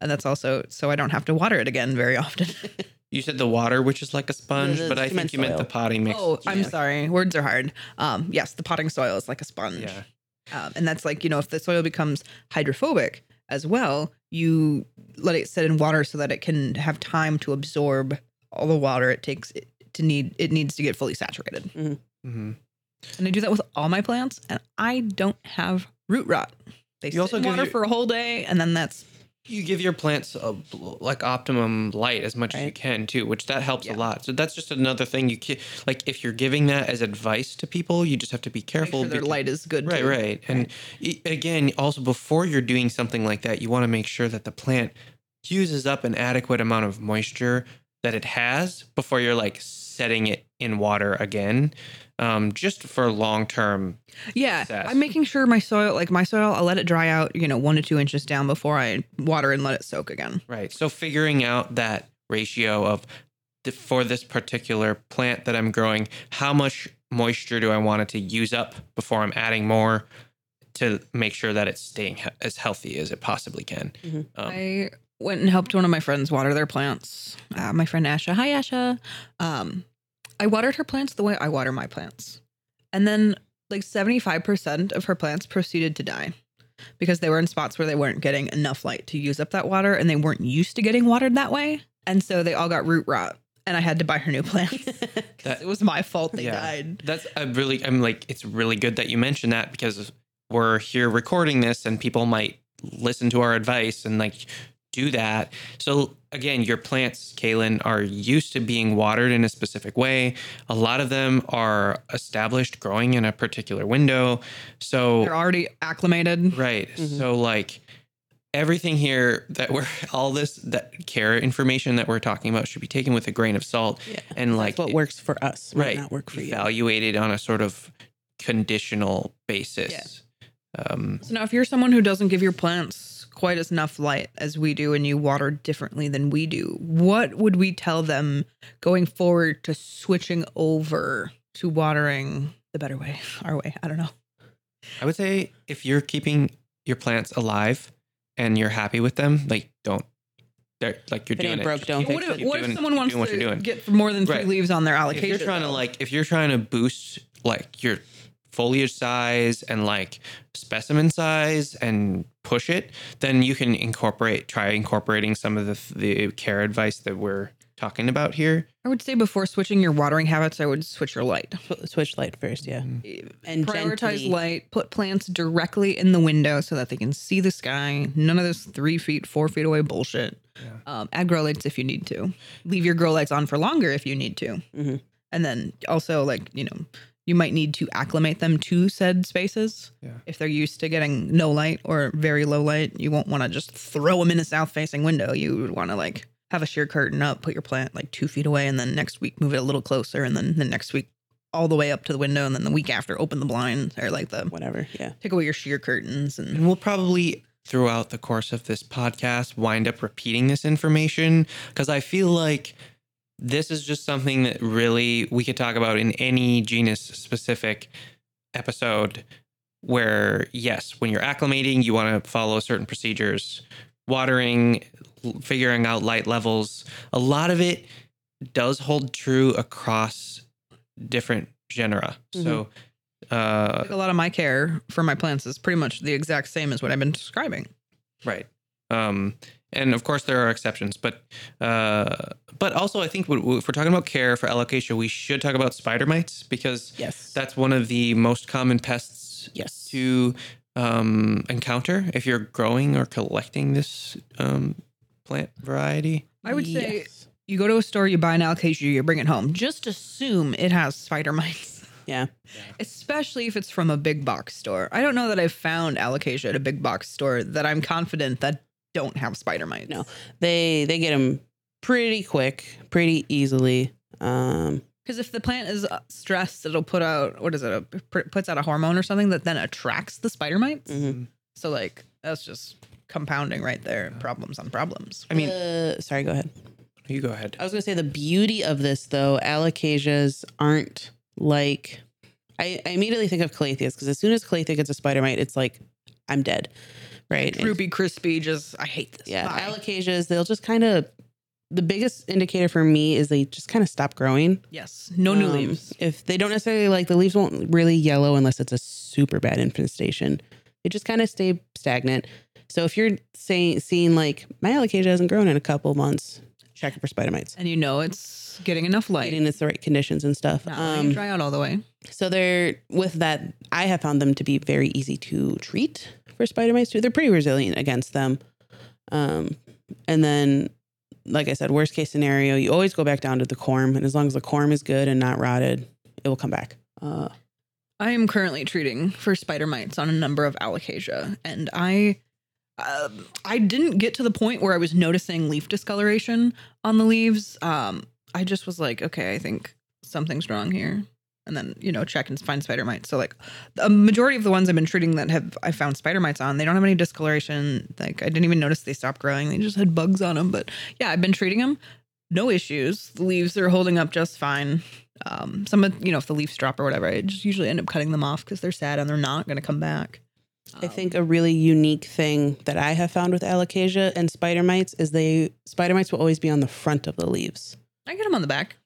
And that's also so I don't have to water it again very often. You said the water, which is like a sponge, the but I think you meant soil. the potting mix. oh, I'm Yeah. sorry. Words are hard. Um, yes, the potting soil is like a sponge. Yeah. Um, and that's like, you know, if the soil becomes hydrophobic as well, you let it sit in water so that it can have time to absorb all the water it takes it to need it needs to get fully saturated. hmm And I do that with all my plants and I don't have root rot. They You sit also in water your- for a whole day and then that's You give your plants a, like optimum light as much as you can too, which that helps Yeah. a lot. So that's just another thing you can like if you're giving that as advice to people, you just have to be make careful. sure their because- light is good. Right, too. right. And again, also before you're doing something like that, you want to make sure that the plant uses up an adequate amount of moisture that it has before you're like setting it in water again, um, just for long term. Yeah, success. I'm making sure my soil, like my soil, I'll let it dry out, you know, one to two inches down before I water and let it soak again. Right. So figuring out that ratio of the, for this particular plant that I'm growing, how much moisture do I want it to use up before I'm adding more to make sure that it's staying he- as healthy as it possibly can. Mhm. Um, I went and helped one of my friends water their plants. Uh, my friend Asha, hi Asha. Um, I watered her plants the way I water my plants, and then like 75% of her plants proceeded to die because they were in spots where they weren't getting enough light to use up that water, and they weren't used to getting watered that way, and so they all got root rot. And I had to buy her new plants. 'Cause That- it was my fault they Yeah. died. That's a really, I'm like, it's really good that you mentioned that because we're here recording this and people might listen to our advice and like do that. So again, your plants, Kaylin, are used to being watered in a specific way. A lot of them are established growing in a particular window. So They're already acclimated. Right. Mhm. So like everything here that we're all this that care information that we're talking about should be taken with a grain of salt Yeah. and like That's what works for us. Might right Not work for you. evaluated on a sort of conditional basis. Um So now, if you're someone who doesn't give your plants quite as enough light as we do, and you water differently than we do, what would we tell them going forward to switching over to watering the better way, our way? I don't know. I would say if you're keeping your plants alive and you're happy with them, like don't they're like you're If doing it. broke, just don't What if, it. what if someone wants doing what to you're doing. get more than three Right. leaves on their alocasia? if alocasia? you're trying to like if you're trying to boost like your foliage size and like specimen size and push it then you can incorporate try incorporating some of the the care advice that we're talking about here I would say before switching your watering habits, I would switch your light. Switch light first, yeah. And prioritize gently- light put plants directly in the window so that they can see the sky none of this three feet four feet away bullshit Yeah. um, add grow lights if you need to leave your grow lights on for longer if you need to Mhm. and then also like you know you might need to acclimate them to said spaces Yeah. if they're used to getting no light or very low light you won't want to just throw them in a south facing window you would want to like have a sheer curtain up put your plant like two feet away and then next week move it a little closer and then the next week all the way up to the window and then the week after open the blinds or like the Whatever. Yeah. take away your sheer curtains and and we'll probably throughout the course of this podcast wind up repeating this information because i feel like this is just something that really we could talk about in any genus specific episode where yes when you're acclimating you want to follow certain procedures watering figuring out light levels a lot of it does hold true across different genera so Uh, a lot of my care for my plants is pretty much the exact same as what I've been describing. Right. Um, and of course there are exceptions, but uh, but also I think w- w- if we're talking about care for alocasia, we should talk about spider mites because Yes. that's one of the most common pests yes. to um, encounter if you're growing or collecting this um, plant variety. I would say Yes. you go to a store, you buy an alocasia, you bring it home. Just assume it has spider mites. Yeah. Especially if it's from a big box store. I don't know that I've found alocasia at a big box store that I'm confident that don't have spider mites. No. They they get them pretty quick, pretty easily. Um, Because if the plant is uh, stressed, it'll put out what is it? A, p- puts out a hormone or something that then attracts the spider mites. mhm. So like that's just compounding right there. Problems on problems. I mean, Uh, sorry, go ahead. you go ahead. I was gonna say the beauty of this though, alocasias aren't like I, I immediately think of calatheas because as soon as calathea gets a spider mite, it's like I'm dead, right? Ruby crispy. Just I hate this. yeah, Bye. alocasias they'll just kind of. The biggest indicator for me is they just kind of stop growing. yes. No new Um, leaves. If they don't necessarily like the leaves won't really yellow unless it's a super bad infestation. They just kind of stay stagnant. So if you're saying seeing like my alocasia hasn't grown in a couple months, check for spider mites. And you know it's getting enough light. And it's the right conditions and stuff. Not Um, dry out all the way. so they're with that. I have found them to be very easy to treat for spider mites too. They're pretty resilient against them. Um, and then, like I said, worst case scenario, you always go back down to the corm, and as long as the corm is good and not rotted, it will come back. Uh, I am currently treating for spider mites on a number of alocasia, and I, um I didn't get to the point where I was noticing leaf discoloration on the leaves. Um, I just was like, okay, I think something's wrong here, and then you know check and find spider mites. So like, a majority of the ones I've been treating that have I found spider mites on, they don't have any discoloration. Like I didn't even notice they stopped growing; they just had bugs on them. But yeah, I've been treating them. No issues. The leaves are holding up just fine. Um, some of you know if the leaves drop or whatever, I just usually end up cutting them off because they're sad and they're not going to come back. I Um, think a really unique thing that I have found with alocasia and spider mites is they spider mites will always be on the front of the leaves. I get them on the back.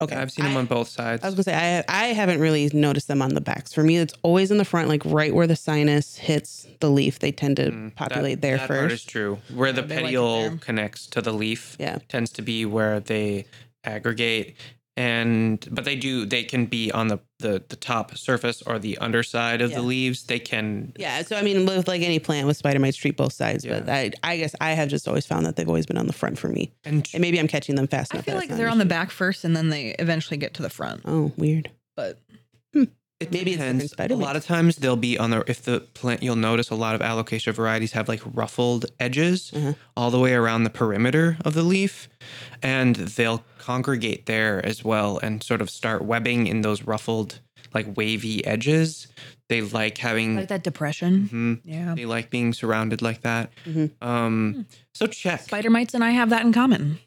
Okay, I've seen them I- on both sides. I was gonna say I I haven't really noticed them on the backs. For me, it's always in the front, like right where the sinus hits the leaf. They tend to Mm, populate that, there that part is true. Where the Yeah, they like it petiole there. connects to the leaf Yeah. tends to be where they aggregate. And but they do they can be on the the, the top surface or the underside of Yeah. the leaves. They can Yeah, so I mean, with like any plant with spider mites, treat both sides. But I, I guess I have just always found that they've always been on the front for me, and and maybe I'm catching them fast I enough. feel like they're on the back first and then they eventually get to the front. Oh, weird. But It Maybe depends. A lot of times they'll be on the if the plant you'll notice a lot of alocasia varieties have like ruffled edges Uh-huh. all the way around the perimeter of the leaf and they'll congregate there as well and sort of start webbing in those ruffled like wavy edges. They like having like that depression. Mhm. Yeah. they like being surrounded like that. Mhm. Um so check. Spider mites and I have that in common.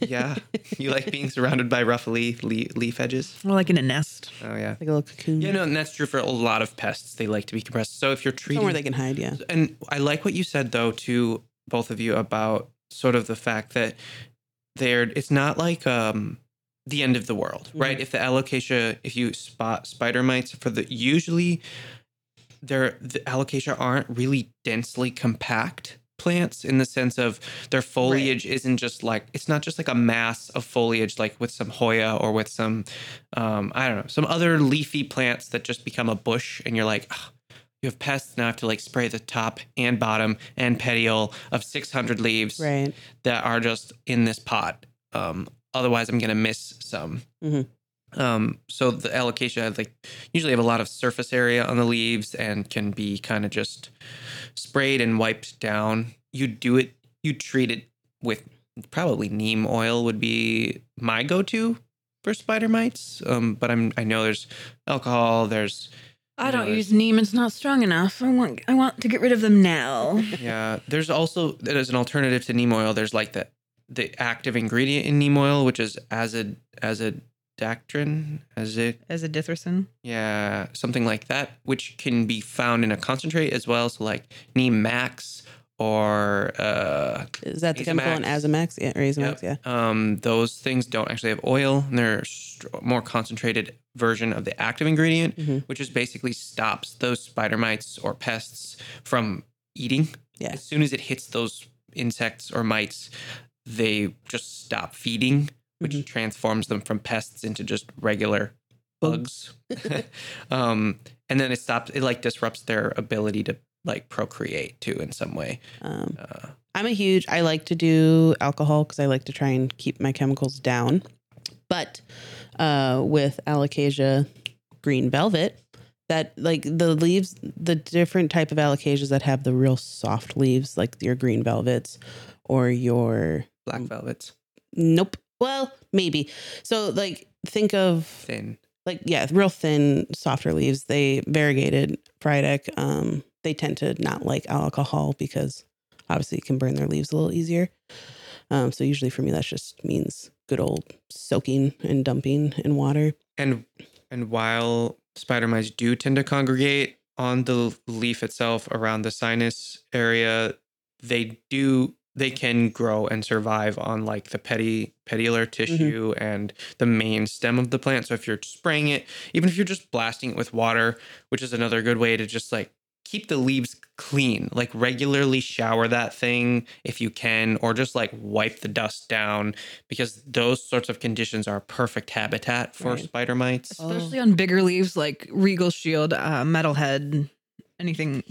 Yeah. you like being surrounded by ruffly le- leaf edges? We're like in a nest. Oh yeah. like a little cocoon. Yeah, no, and that's true for a lot of pests. They like to be compressed. So if you're treating somewhere they can hide. Yeah. And I like what you said though to both of you about sort of the fact that they're it's not like um the end of the world, right? If the alocasia if you spot spider mites for the usually they're the alocasia aren't really densely compact plants in the sense of their foliage isn't just like it's not just like a mass of foliage like with some hoya or with some um i don't know some other leafy plants that just become a bush and you're like "Ugh, you have pests now I have to like spray the top and bottom and petiole of 600 leaves Right. that are just in this pot. Um, otherwise, I'm gonna miss some. Mhm. Um, so the alocasia like usually have a lot of surface area on the leaves and can be kind of just sprayed and wiped down. You do it, you treat it with probably neem oil would be my go-to for spider mites. Um, but I'm I know there's alcohol, there's I don't know, use neem. It's not strong enough. I want. I want to get rid of them now. Yeah, there's also as an alternative to neem oil. There's like the the active ingredient in neem oil, which is azid azadirachtin, azid As a ditherson. yeah, something like that, which can be found in a concentrate as well. So like neem max or uh, Is that the chemical in Azamax. Azamax? Yeah, or Azamax, yeah. um, those things don't actually have oil. And they're a more concentrated version of the active ingredient, Mhm. which is basically stops those spider mites or pests from eating. Yeah. As soon as it hits those insects or mites, they just stop feeding, which Mhm. transforms them from pests into just regular bugs. um, and then it stops. It like disrupts their ability to like procreate too in some way. Um, Uh, I'm a huge. I like to do alcohol because I like to try and keep my chemicals down. But uh, with alocasia green velvet, that like the leaves, the different type of alocasias that have the real soft leaves, like your green velvets or your black velvets, nope. Well, maybe. So like think of thin. like yeah, real thin, softer leaves. They variegated Frydek. Um, they tend to not like alcohol because obviously it can burn their leaves a little easier. Um, so usually for me that just means good old soaking and dumping in water. And and while spider mites do tend to congregate on the leaf itself around the sinus area, they do they can grow and survive on like the petty petiolar tissue and the main stem of the plant. So if you're spraying it, even if you're just blasting it with water, which is another good way to just like keep the leaves clean, like regularly shower that thing if you can, or just like wipe the dust down because those sorts of conditions are perfect habitat for Right. spider mites. Especially on bigger leaves like Regal Shield, uh, Metalhead, anything.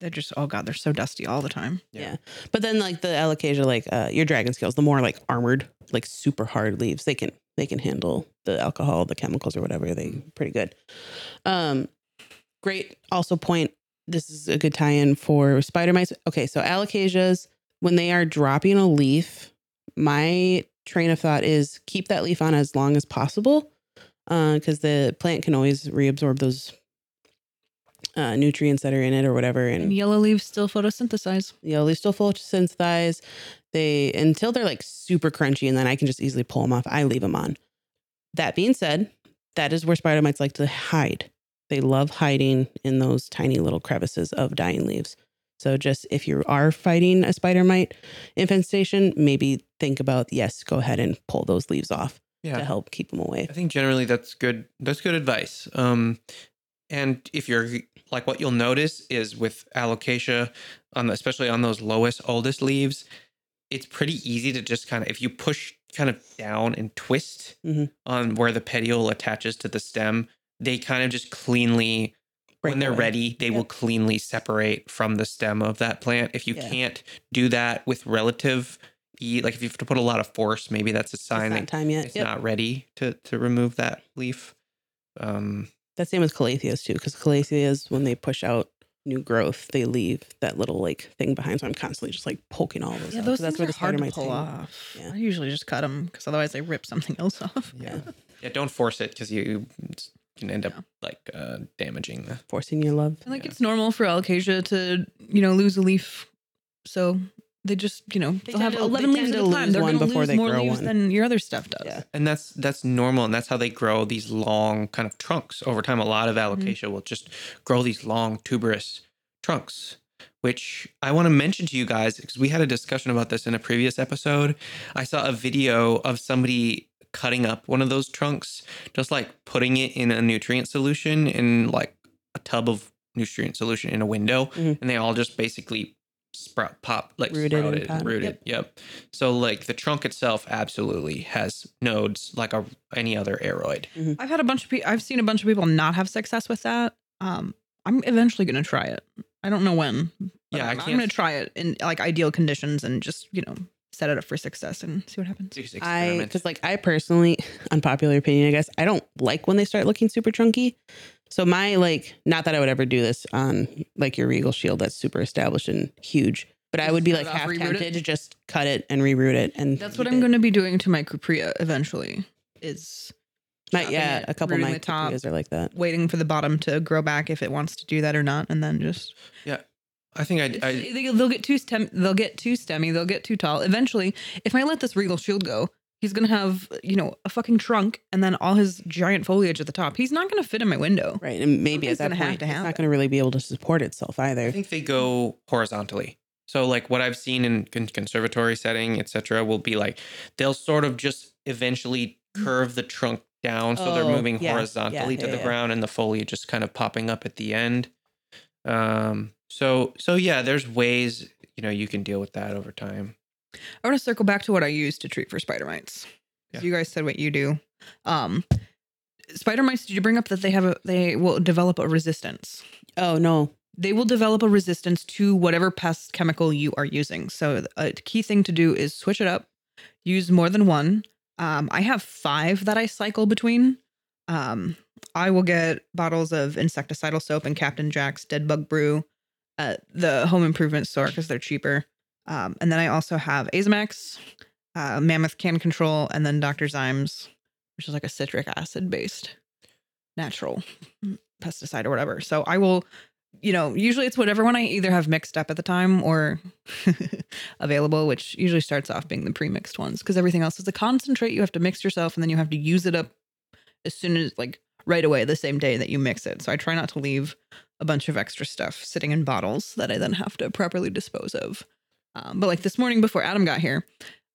They're just, oh God, they're so dusty all the time. Yeah. But then like the alocasia, like uh, your dragon scales, the more like armored, like super hard leaves, they can they can handle the alcohol, the chemicals or whatever. They pretty good. Um, great. Also point. This is a good tie-in for spider mites. Okay, so alocasias when they are dropping a leaf, my train of thought is keep that leaf on as long as possible, because the plant can always reabsorb those uh, nutrients that are in it or whatever, And yellow leaves still photosynthesize. Yellow leaves they still photosynthesize. They until they're like super crunchy, and then I can just easily pull them off. I leave them on. That being said, that is where spider mites like to hide. They love hiding in those tiny little crevices of dying leaves. So just if you are fighting a spider mite infestation, maybe think about yes, go ahead and pull those leaves off Yeah. to help keep them away. I think generally that's good. That's good advice. Um, and if you're like, what you'll notice is with alocasia, on the, especially on those lowest, oldest leaves, it's pretty easy to just kind of if you push kind of down and twist Mhm. on where the petiole attaches to the stem, they kind of just cleanly. Break when they're away. ready, they will cleanly separate from the stem of that plant. If you Yeah. can't do that with relative, e- like if you have to put a lot of force, maybe that's a sign that time yet. it's Yep. not ready to to remove that leaf. Um, That's same with calatheas too, because calatheas, when they push out new growth, they leave that little like thing behind. So I'm constantly just like poking all those. Yeah, out, those 'cause that's where are the spider hard to pull hang. off. Yeah. I usually just cut them because otherwise they rip something else off. yeah, yeah. Don't force it because you can end up Yeah. like uh, damaging the. Forcing your love. And like Yeah. it's normal for alocasia to, you know, lose a leaf. So they just, you know, They they will have to- 11 leaves at a time. They're going to lose they more leaves one. than your other stuff does. Yeah. And that's that's normal, and that's how they grow these long kind of trunks over time. A lot of alocasia will just grow these long tuberous trunks, which I want to mention to you guys because we had a discussion about this in a previous episode. I saw a video of somebody cutting up one of those trunks, just like putting it in a nutrient solution in like a tub of nutrient solution in a window, Mhm. and they all just basically sprout pop like Rooted and sprouted potted, rooted yep. so like the trunk itself absolutely has nodes like a any other aroid I've had a bunch of people, I've seen a bunch of people not have success with that. Um, I'm eventually going to try it. I don't know when. but Yeah, I I'm, I'm going to try it in like ideal conditions and just, you know, set it up for success and see what happens. Just I because like I personally, unpopular opinion, I guess I don't like when they start looking super chunky. So my like, not that I would ever do this on like your Regal Shield that's super established and huge, but I would be like it off, half reroot it? tempted to just cut it and reroot it. And That's what keep I'm it. going to be doing to my Cuprea eventually is My, chopping yeah, it, a couple of rooting my the top, Cupreas are like that. waiting for the bottom to grow back if it wants to do that or not, and then just Yeah. i think i, I they, they'll get too stem. They'll get too stemmy. They'll get too tall. Eventually, if I let this regal shield go, he's gonna have you know a fucking trunk and then all his giant foliage at the top. He's not gonna fit in my window. Right. And maybe Somebody's at that gonna have point, to it's have not going to really be able to support itself either. I think they go horizontally So like what I've seen in con- conservatory setting, etc., will be like they'll sort of just eventually curve the trunk down so they're Oh, moving yeah, horizontally yeah, to yeah, the yeah. ground and the foliage just kind of popping up at the end. Um so so yeah, there's ways, you know, you can deal with that over time. I want to circle back to what I use to treat for spider mites. Yeah. You guys said what you do. Um, spider mites. Did you bring up that they have a they will develop a resistance? Oh no. They will develop a resistance to whatever pest chemical you are using. So a key thing to do is switch it up. Use more than one. Um, I have five that I cycle between. Um, I will get bottles of insecticidal soap and Captain Jack's Dead Bug Brew at the home improvement store because they're cheaper. Um, and then I also have Azamax, uh, Mammoth CannControl, and then Dr. Zymes, which is like a citric acid based natural pesticide or whatever. So I will, you know, usually it's whatever one I either have mixed up at the time or available, which usually starts off being the pre-mixed ones because everything else is a concentrate you have to mix yourself and then you have to use it up as soon as like right away the same day that you mix it. So I try not to leave a bunch of extra stuff sitting in bottles that I then have to properly dispose of. Um, but like this morning before Adam got here,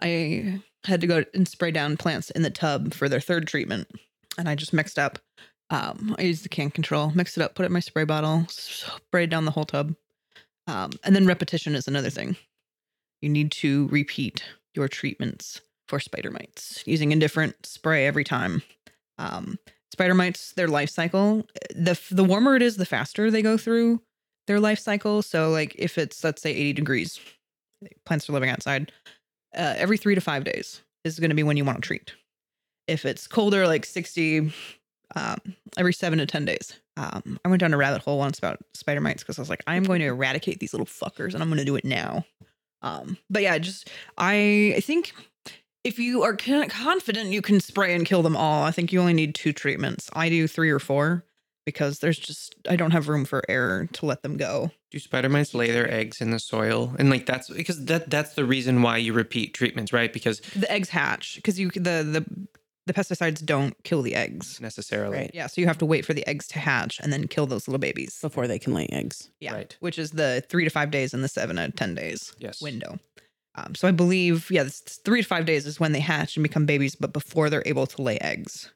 I had to go and spray down plants in the tub for their third treatment. And I just mixed up. Um, I used the CannControl, mixed it up, put it in my spray bottle, sprayed down the whole tub. Um, and then repetition is another thing. You need to repeat your treatments for spider mites using a different spray every time. Um, spider mites, their life cycle, the the warmer it is, the faster they go through their life cycle. So, like if it's let's say 80 degrees, plants are living outside, uh, every three to five days is going to be when you want to treat. If it's colder, like 60, um, every seven to 10 days. Um, I went down a rabbit hole once about spider mites because I was like, I'm going to eradicate these little fuckers and I'm going to do it now. Um, but yeah, just I, I think if you are confident you can spray and kill them all, I think you only need two treatments. I do three or four because there's just I don't have room for error to let them go. Do spider mites lay their eggs in the soil? And like that's because that that's the reason why you repeat treatments, right? Because The eggs hatch because you the the the pesticides don't kill the eggs. necessarily. Right. Yeah, so you have to wait for the eggs to hatch and then kill those little babies. Before they can lay eggs. Yeah, Right. which is the three to five days and the seven to ten days Yes. window. Um, so I believe, yeah, this this three to five days is when they hatch and become babies, but before they're able to lay eggs,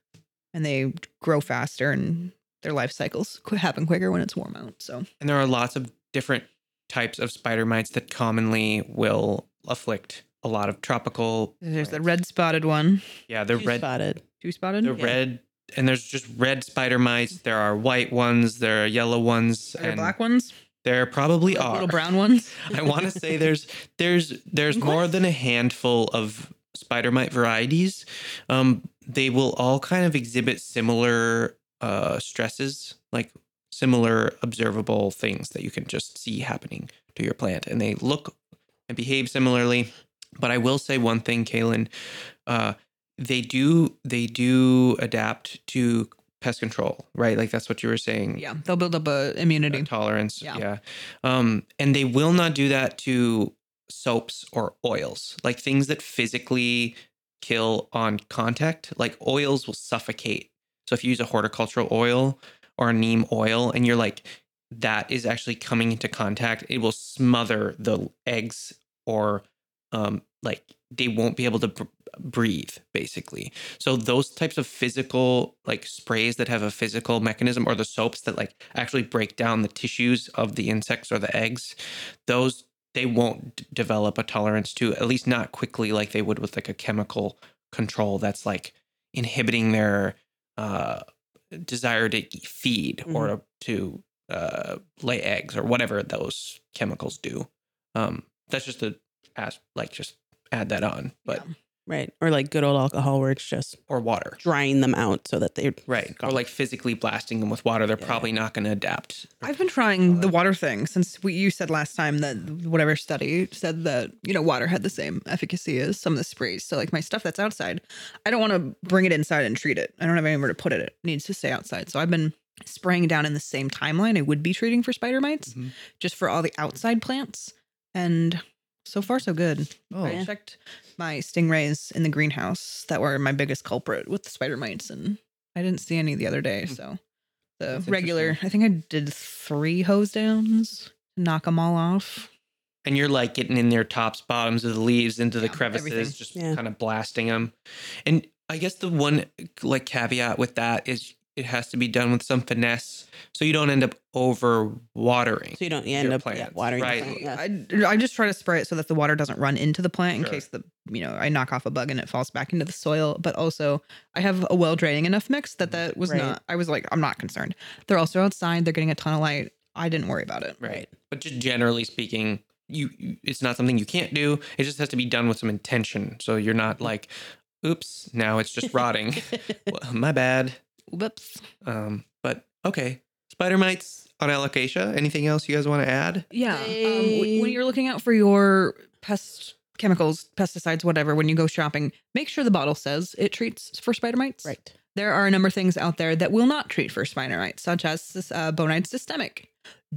and they grow faster and their life cycles happen quicker when it's warm out. So And there are lots of different types of spider mites that commonly will afflict a lot of tropical. there's the red spotted one, Yeah, the Two red spotted. two spotted. the Yeah. red and there's just red spider mites. There are white ones, there are yellow ones, Are there and black ones, there probably Like are. little brown ones. I want to say there's there's there's more than a handful of spider mite varieties. Um, they will all kind of exhibit similar uh, stresses, like similar observable things that you can just see happening to your plant, and they look and behave similarly. But I will say one thing, Kaylin, uh, they do they do adapt to pest control, right? Like that's what you were saying yeah, they'll build up a immunity. a tolerance. Yeah. Yeah. Um, and they will not do that to soaps or oils, like things that physically kill on contact. Like oils will suffocate. So if you use a horticultural oil or a neem oil and you're like, that is actually coming into contact, it will smother the eggs or um, like they won't be able to br- breathe basically. So those types of physical like sprays that have a physical mechanism or the soaps that like actually break down the tissues of the insects or the eggs, those they won't d- develop a tolerance to at least not quickly like they would with like a chemical control that's like inhibiting their uh desire to feed or to uh lay eggs or whatever those chemicals do. Um that's just a as like just add that on, but Yeah. Right. Or like good old alcohol where it's just or water. drying them out so that they're Right. Or like physically blasting them with water. They're Yeah. probably not going to adapt. I've been trying the water thing since we, you said last time that whatever study said that you know water had the same efficacy as some of the sprays. So like my stuff that's outside, I don't want to bring it inside and treat it. I don't have anywhere to put it. It needs to stay outside. So I've been spraying down in the same timeline I would be treating for spider mites, Mhm. just for all the outside plants, and so far so good. Oh, I checked my stingrays in the greenhouse that were my biggest culprit with the spider mites, and I didn't see any the other day. Hmm. So the That's regular, I think I did three hose downs knock them all off. and you're like getting in their tops, bottoms of the leaves, into the Yeah, crevices, everything. just Yeah. kind of blasting them. And I guess the one like caveat with that is it has to be done with some finesse, so you don't end up over watering. So you don't you end Your up yeah, plants, watering the right. plant, yeah. I, I just try to spray it so that the water doesn't run into the plant in Sure. case the you know I knock off a bug and it falls back into the soil. But also I have a well draining enough mix that mm-hmm. that was Right. not. I was like I'm not concerned. They're also outside. They're getting a ton of light. I didn't worry about it. Right. But just generally speaking, you, you it's not something you can't do. It just has to be done with some intention. So you're not mm-hmm. like, oops, now it's just rotting. well, my bad. Whoops. Um, but okay. Spider mites on alocasia. Anything else you guys want to add? Yeah. Um, when you're looking out for your pest chemicals, pesticides, whatever, when you go shopping, make sure the bottle says it treats for spider mites. Right. There are a number of things out there that will not treat for spider mites, such as sys- uh, bonide systemic.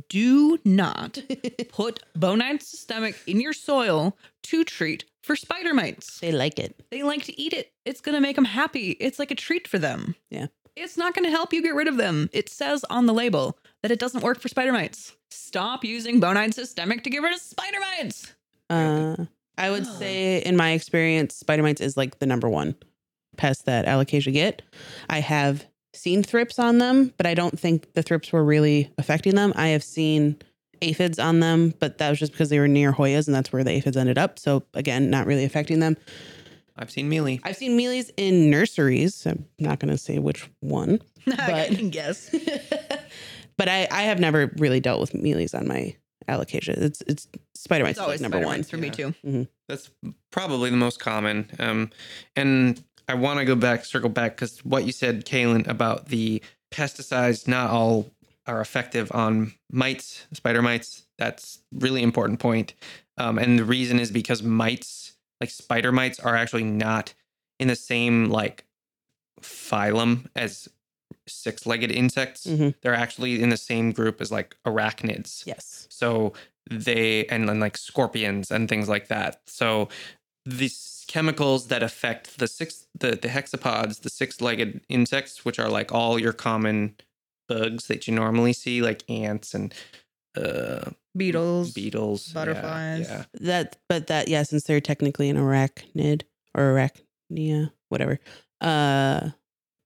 Do not put bonide systemic in your soil to treat for spider mites. They like it. They like to eat it. It's going to make them happy. It's like a treat for them. Yeah. It's not going to help you get rid of them. It says on the label that it doesn't work for spider mites. Stop using bonide systemic to get rid of spider mites. Uh, I would say, in my experience, spider mites is like the number one pest that alocasia get. I have seen thrips on them, but I don't think the thrips were really affecting them. I have seen aphids on them, but that was just because they were near Hoyas, and that's where the aphids ended up. So again, not really affecting them. I've seen mealy. I've seen mealies in nurseries. I'm not going to say which one, I But- can guess. but I, I have never really dealt with mealies on my alocasia. It's it's spider mites It's always like number spider one. mites for me Yeah. too. That's probably the most common. Um, and I want to go back, circle back, because what you said, Kaylin, about the pesticides, not all are effective on mites, spider mites. That's really important point. Um, and the reason is because mites, like spider mites, are actually not in the same like phylum as six-legged insects. Mhm. They're actually in the same group as like arachnids. Yes. So they and then like scorpions and things like that. So these chemicals that affect the six the, the hexapods, the six-legged insects, which are like all your common bugs that you normally see, like ants and uh Beetles. beetles, butterflies. Yeah, That, but that, yeah, since they're technically an arachnid or arachnia, whatever, uh,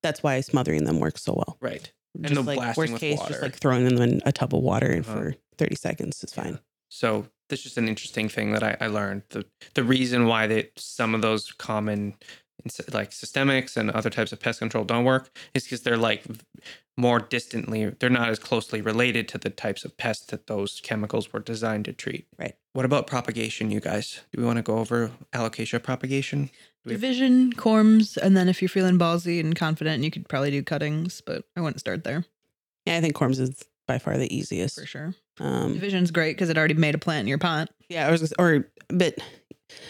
that's why smothering them works so well. right. Just the like blasting worst with case, water. just like throwing them in a tub of water and Uh-huh. for 30 seconds is fine. So that's just an interesting thing that I, I learned. The the reason why that some of those common ins- like systemics and other types of pest control don't work is because they're like more distantly they're not as closely related to the types of pests that those chemicals were designed to treat. Right. What about propagation, you guys? Do we want to go over alocasia propagation? we have- Division, corms, and then if you're feeling ballsy and confident, you could probably do cuttings, but I wouldn't start there Yeah, I think Corms is by far the easiest. for sure. Um, Division's great because it already made a plant in your pot. yeah, I was, gonna or, but,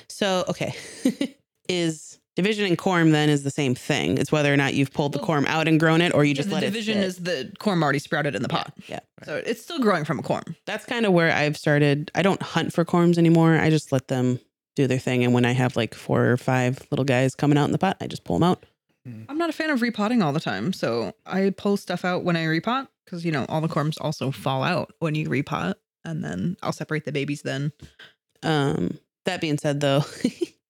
so, okay. is division and corm then is the same thing? It's whether or not you've pulled the Well, corm out and grown it or you just the let division it sit. is the corm already sprouted in the Yeah, pot. yeah. So it's still growing from a corm. that's kind of where I've started. I don't hunt for corms anymore. I just let them do their thing. And when I have like four or five little guys coming out in the pot, I just pull them out. I'm not a fan of repotting all the time. So I pull stuff out when I repot because, you know, all the corms also fall out when you repot. And then I'll separate the babies then. Um, that being said, though,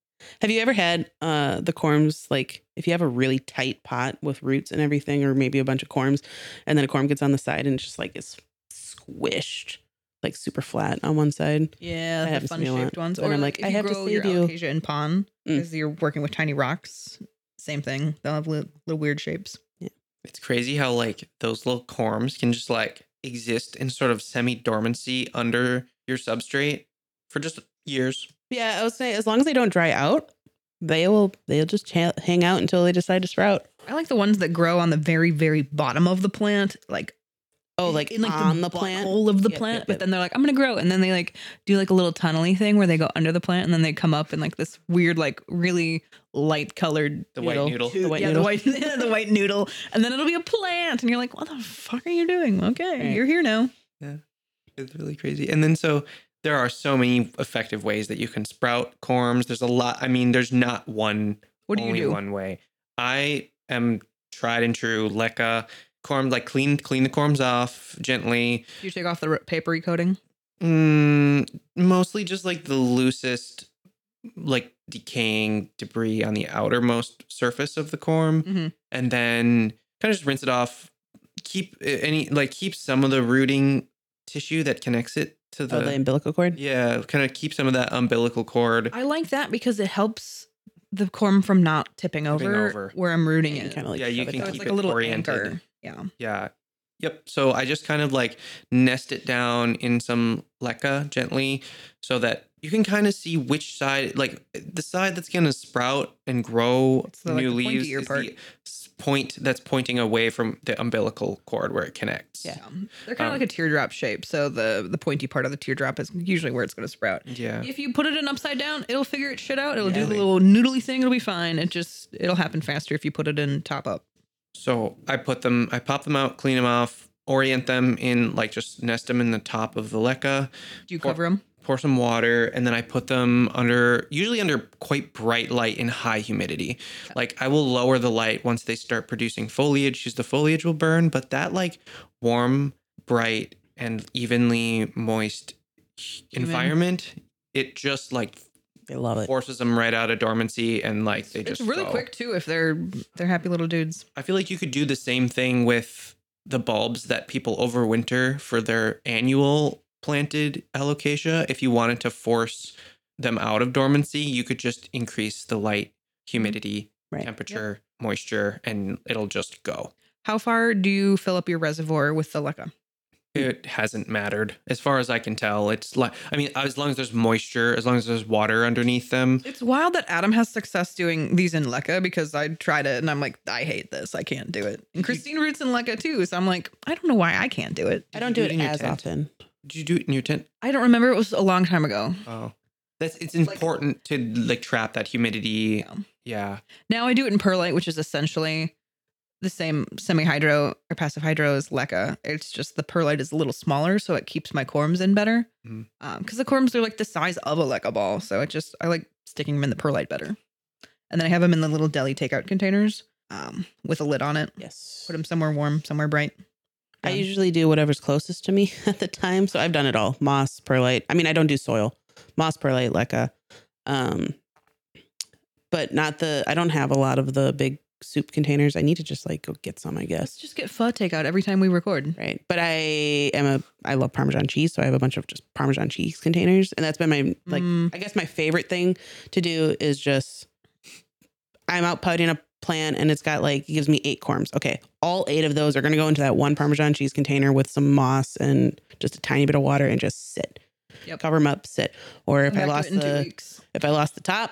have you ever had uh the corms like if you have a really tight pot with roots and everything, or maybe a bunch of corms, and then a corm gets on the side and it's just like it's squished, like super flat on one side. Yeah, That the fun me lot. shaped ones. And Or I'm like, like, if I you have to grow your save you. alocasia in pond Mm. because you're working with tiny rocks. Same thing. They'll have little, little weird shapes. Yeah. It's crazy how like those little corms can just like exist in sort of semi dormancy under your substrate for just years. Yeah, I would say as long as they don't dry out, they will they'll just cha- hang out until they decide to sprout. I like the ones that grow on the very, very bottom of the plant, like Oh, like, in like on the, plant. hole of the Yep, plant. yep, But yep. then they're like, I'm gonna grow, and then they like do like a little tunnely thing where they go under the plant, and then they come up in like this weird, like really light colored. The white noodle. The white yeah, noodle. the white, the white noodle, and then it'll be a plant, and you're like, what the fuck are you doing? Okay, Right. you're here now. Yeah, it's really crazy. And then so there are so many effective ways that you can sprout corms. There's a lot. I mean, there's not one What do you do? one way. I am tried and true leca corm like clean clean the corms off gently. You take off the papery coating? Mm, mostly just like the loosest, like decaying debris on the outermost surface of the corm, Mhm. and then kind of just rinse it off. Keep uh, any like keep some of the rooting tissue that connects it to oh, the, oh, the umbilical cord. yeah, kind of keep some of that umbilical cord. I like that because it helps the corm from not tipping Tipping over, over. where I'm rooting it. kinda, like, Yeah, you shove it can so it's keep like it a little oriented. anchor. Yeah. Yeah. Yep. So I just kind of like nest it down in some leca gently so that you can kind of see which side, like the side that's going to sprout and grow It's the, like, new the leaves pointier is part. the s- point that's pointing away from the umbilical cord where it connects. Yeah. They're kind of Um, like a teardrop shape. So the the pointy part of the teardrop is usually where it's going to sprout. Yeah. If you put it in upside down, it'll figure its shit out. It'll do the little noodly thing. It'll be fine. It just it'll happen faster if you put it in top up. So I put them, I pop them out, clean them off, orient them in, like just nest them in the top of the leca. Do you Or- cover them? Pour some water and then I put them under usually under quite bright light and high humidity. Like I will lower the light once they start producing foliage because the foliage will burn, but that like warm, bright and evenly moist Humid. environment, it just like They love it. forces them right out of dormancy and like they It's just really go. quick too if they're they're happy little dudes. I feel like you could do the same thing with the bulbs that people overwinter for their annual planted alocasia. If you wanted to force them out of dormancy, you could just increase the light, mm-hmm. humidity, Right. temperature, moisture, and it'll just go. How far do you fill up your reservoir with the leca? It hasn't mattered as far as I can tell. It's like, I mean, as long as there's moisture, as long as there's water underneath them, It's wild that Adam has success doing these in leca because I tried it and I'm like, I hate this. I can't do it. And Christine roots in leca too, so I'm like, I don't know why I can't do it. I don't you do it in your as tent? often. Did you do it in your tent? I don't remember. It was a long time ago. Oh, that's it's like- important to like trap that humidity. Yeah. Yeah. Now I do it in perlite, which is essentially the same semi hydro or passive hydro as leca. It's just the perlite is a little smaller, so it keeps my corms in better. Because the corms are like the size of a leca ball, so it just I like sticking them in the perlite better. And then I have them in the little deli takeout containers um, with a lid on it. Yes. Put them somewhere warm, somewhere bright. I usually do whatever's closest to me at the time. So I've done it all. Moss, perlite. I mean, I don't do soil. Moss, perlite, leca. Um, but not the I don't have a lot of the big soup containers. I need to just like go get some, I Let's guess. just get pho takeout every time we record. Right. But I am a I love Parmesan cheese, so I have a bunch of just Parmesan cheese containers. And that's been my like Mm. I guess my favorite thing to do is just I'm out putting a plant and it's got like it gives me eight corms. Okay. All eight of those are gonna go into that one Parmesan cheese container with some moss and just a tiny bit of water and just sit. Yep. Cover them up, sit. Or if Come I lost it in two the if I lost the top,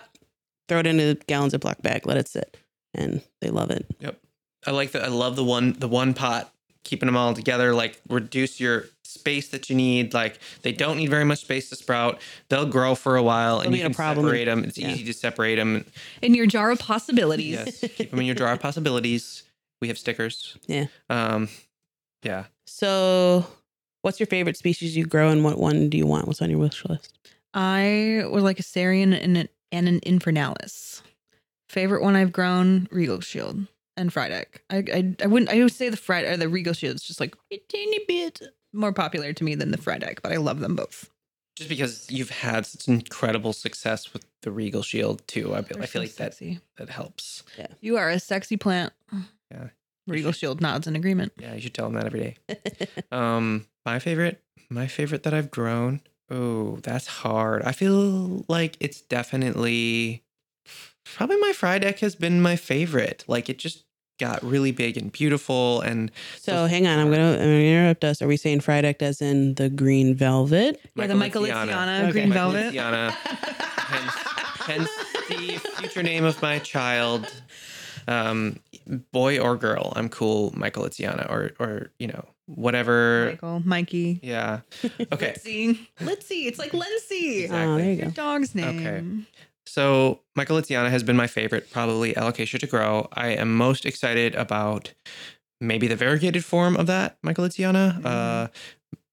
throw it into a gallon Ziploc bag, let it sit. And they love it. Yep, I like that. I love the one the one pot keeping them all together. Like reduce your space that you need. Like they don't need very much space to sprout. They'll grow for a while, and There'll you be a can problem. separate them. It's Yeah. easy to separate them. In your jar of possibilities. Yes, keep them in your jar of possibilities. We have stickers. Yeah. Um. Yeah. So what's your favorite species you grow and what one do you want? What's on your wish list? I would like a Sarian and an, and an Infernalis. Favorite one I've grown, Regal Shield and Frydek. I, I I wouldn't I would say the Fried or the Regal Shield is just like a teeny bit more popular to me than the Frydek, but I love them both. Just because you've had such incredible success with the Regal Shield too, I, feel- I feel so like that sexy. that helps. You are a sexy plant. Yeah. Regal Shield nods in agreement. Yeah, you should tell them that every day. Um, my favorite, my favorite that I've grown. Oh, that's hard. I feel like it's definitely probably my Frydek has been my favorite. Like it just got really big and beautiful, and So hang on, I'm gonna, I'm gonna interrupt us. Are we saying Frydek as in the green velvet? Yeah, the Michael Micholitziana Okay. green Michael velvet. Micholitziana. hence, hence the future name of my child, um, boy or girl. I'm cool, Michael Itziana, or or you know whatever. Michael, Mikey. Yeah. Okay. Let's see. Let's see. It's like Lindsay. Exactly. Oh, there you Your go. dog's name. So Michael Itziana has been my favorite, probably alocasia to grow. I am most excited about maybe the variegated form of that Michael Itziana. Uh,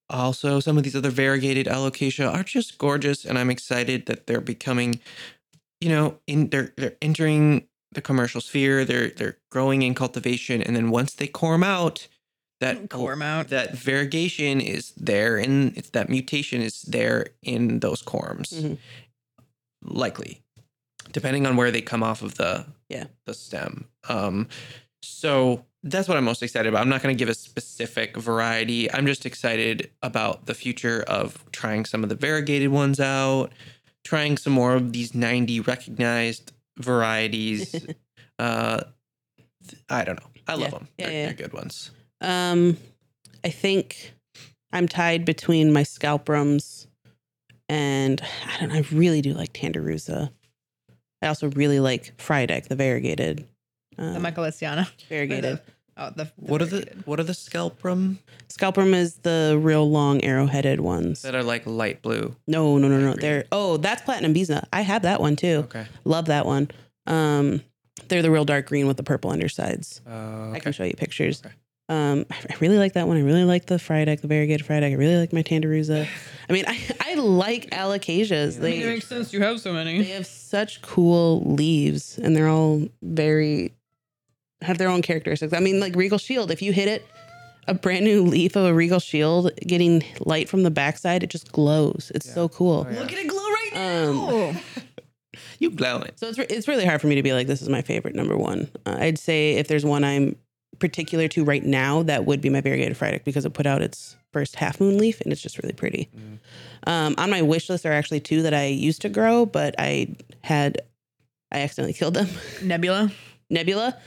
also, some of these other variegated alocasia are just gorgeous, and I'm excited that they're becoming, you know, in they're they're entering the commercial sphere. They're they're growing in cultivation, and then once they corm out, that Corm out. that variegation is there and it's that mutation is there in those corms Mhm. Likely depending on where they come off of the Yeah. the stem. Um so that's what i'm most excited about. I'm not going to give a specific variety. I'm just excited about the future of trying some of the variegated ones out trying some more of these 90 recognized varieties. Uh i don't know. I love Yeah. them. Yeah, they're, yeah, they're good ones. Um, I think I'm tied between my scalprums and I don't know. I really do like Tandurusa. I also really like Frydek, the variegated. Uh, The Micholitziana. variegated. Oh, the, the what are the what are the scalprum Scalprum is the real long arrow-headed ones. that are like light blue? No, no, no, no. Green. They're oh, that's Platinum Biza. I have that one too. Okay. Love that one. Um, they're the real dark green with the purple undersides. Uh, I can show you pictures. Okay. Um, I I really like that one. I really like the Frydek, the variegated Frydek. I really like my Tandurusa. I mean, I, I like alocasias. It They makes sense. You have so many. they have such cool leaves, and they're all very have their own characteristics. I mean, like Regal Shield. If you hit it, a brand new leaf of a Regal Shield getting light from the backside, it just glows. It's Yeah. so cool. Oh, yeah. Look at it glow right Um, now. You glowing. So it's re- it's really hard for me to be like this is my favorite number one. Uh, I'd say if there's one I'm particular to right now, that would be my variegated Frydek because it put out its first half moon leaf and it's just really pretty. Mm. Um, on my wish list are actually two that I used to grow, but I had I accidentally killed them. Nebula. Nebula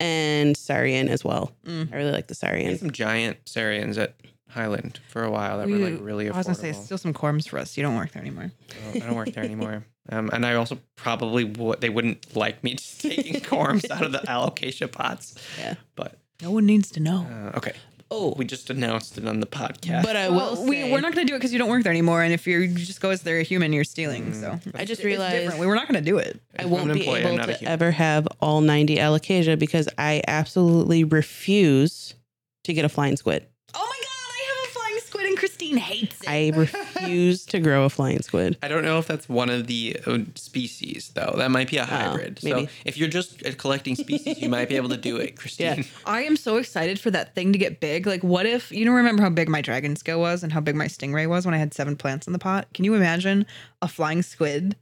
and Sarian as well. Mm. I really like the We had Sarian. some giant Sarians at Highland for a while that were like really affordable. I was gonna say still some corms for us. You don't work there anymore. Oh, I don't work there anymore. Um, and I also probably would. They wouldn't like me just taking corms out of the alocasia pots. Yeah. But No one needs to know. uh, okay, Oh, we just announced it on the podcast. but I Well, will we, say, we're not going to do it because you don't work there anymore. And if you're, just go as they're a human, you're stealing. Mm. So I just realized different. we were not going to do it. I won't an be employee, I'm able not a to human. ever have all 90 alocasia because I absolutely refuse to get a flying squid. Oh my god, I have a flying squid and Christine hates it. I refuse to grow a flying squid. I don't know if that's one of the uh, species though. That might be a hybrid. so Oh, maybe. if you're just uh, collecting species, you might be able to do it, Christine. Yeah. I am so excited for that thing to get big. Like, what if you don't remember how big my dragon scale was and how big my stingray was when I had seven plants in the pot? Can you imagine a flying squid?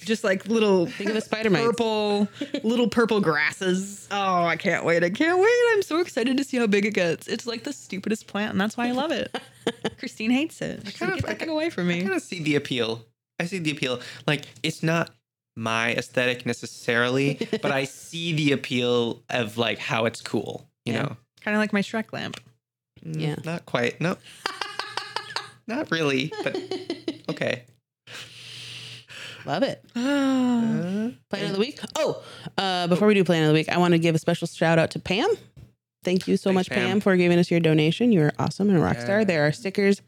Just like little Think of the spider mites. purple, little purple grasses. Oh, I can't wait. I can't wait. I'm so excited to see how big it gets. It's like the stupidest plant, and that's why I love it. Christine hates it. She's kind like, of- Get that I- thing away from me. I me. kind of see the appeal. I see the appeal. Like it's not my aesthetic necessarily, but I see the appeal of like how it's cool. You Yeah. know, Kind of like my Shrek lamp. Mm, Yeah. not quite. No, not really. But okay. Love it. Uh, Plan of the week. Oh, uh, before we do plan of the week, I want to give a special shout out to Pam. Thank you so Thanks, much, Pam. Pam. for giving us your donation. You are awesome and a rock star. There are stickers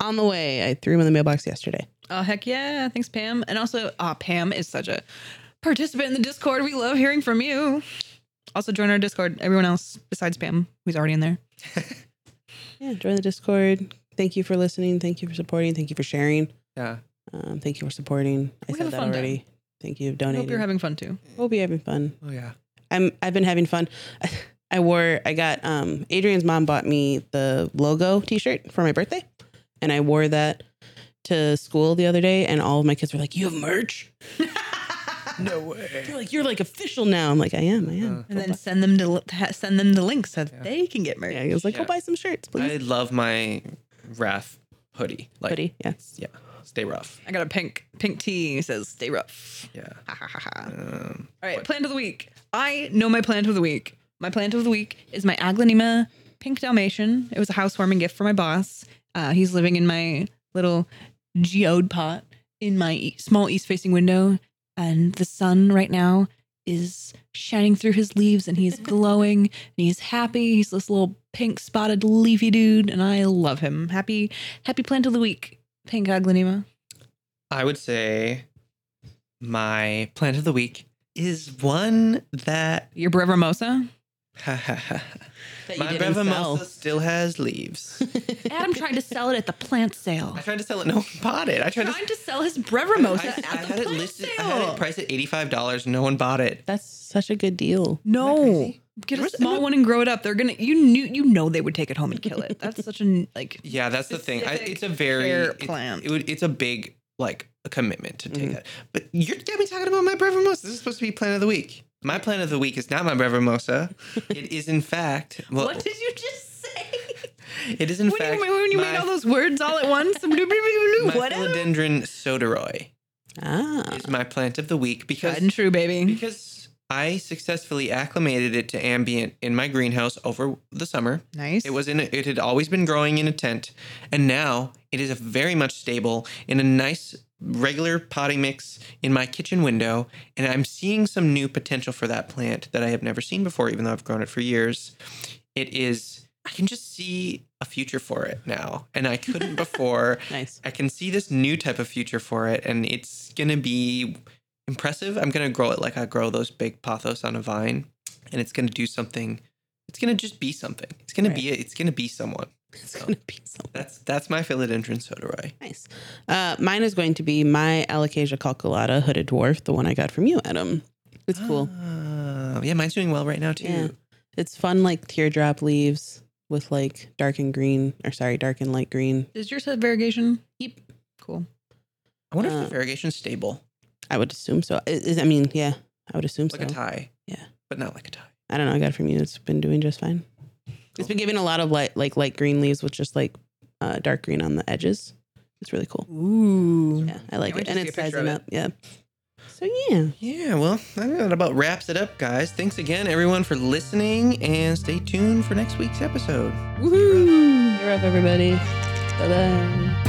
on the way. I threw them in the mailbox yesterday. Oh heck yeah! Thanks, Pam. And also, uh, Pam is such a participant in the Discord. We love hearing from you. Also, join our Discord. Everyone else besides Pam, who's already in there. Yeah, join the Discord. Thank you for listening. Thank you for supporting. Thank you for sharing. yeah. Um, thank you for supporting. I We said have that fun time. already. Thank you, I donating. hope you're having fun too. We'll be having fun. Oh yeah. I'm I've been having fun. I wore I got um Adrian's mom bought me the logo t-shirt for my birthday and I wore that to school the other day and all of my kids were like, "You have merch?" No way. They're like, "You're like official now." I'm like, "I am. I am." Uh, And then send them to send them the link so that Yeah. they can get merch. yeah, I was like, "Go buy some shirts, please." I love my Wrath hoodie. Like, Hoodie, yes, Yeah. Stay rough. I got a pink pink tee. It says "Stay rough." Yeah. Ha, ha, ha, ha. Um, All right, what- plant of the week. I know my plant of the week. My plant of the week is my Aglaonema pink Dalmatian. It was a housewarming gift for my boss. Uh, he's living in my little geode pot in my e- small east-facing window, and the sun right now is shining through his leaves, and he's glowing, and he's happy. He's this little pink spotted leafy dude, and I love him. Happy, happy plant of the week, pink Aglaonema. I would say my plant of the week is one that Your Brevimosa. That you my didn't sell. Brevimosa still has leaves. Adam tried to sell it at the plant sale. I tried to sell it. No one bought it. I tried trying to. to sell his Brevimosa I, at I the had it plant listed. sale. I had it priced at eighty five dollars. No one bought it. That's such a good deal. no, crazy? Get a small one and grow it up. They're gonna. You knew. You know they would take it home and kill it. That's such a like. Yeah, that's the thing. I, it's a very it- plant. It, would, it's a big like a commitment to take Mhm. that. But you're definitely talking about my Brevermosa. This is supposed to be plant of the week. My plant of the week is not my Brevermosa. it is in fact. Well, what did you just say? it is in when fact you, when you my, made all those words all at once. my philodendron sodiroi Ah. is my plant of the week because Tried and true, baby. because I successfully acclimated it to ambient in my greenhouse over the summer. Nice. It was in. A, it had always been growing in a tent, and now it is a very much stable in a nice regular potting mix in my kitchen window. And I'm seeing some new potential for that plant that I have never seen before, even though I've grown it for years. It is. I can just see a future for it now, and I couldn't before. Nice. I can see this new type of future for it, and it's gonna be impressive. I'm gonna grow it like I grow those big pothos on a vine, and it's gonna do something. It's gonna just be something. It's gonna be. A, it's gonna be someone. It's gonna be so That's that's my philodendron sodiroi. nice. Uh, mine is going to be my Alocasia cucullata hooded dwarf, the one I got from you, Adam. It's cool. Oh, yeah, mine's doing well right now too. Yeah. It's fun, like teardrop leaves with like dark and green, or sorry, dark and light green. Does yours have variegation? Yep. Cool. I wonder Uh, if the variegation's stable, I would assume so. I- is- I mean, yeah, I would assume like so. Like a tie. Yeah. but not like a tie. I don't know. I got it from you. It's been doing just fine. It's been giving a lot of light, like light green leaves with just like uh, dark green on the edges. It's really cool. Ooh. Yeah, I like Can't it, and it's sizing of up. Yeah. So yeah, Yeah, well, that about wraps it up, guys. Thanks again, everyone, for listening, and stay tuned for next week's episode. woohoo! You're up, everybody. Bye bye.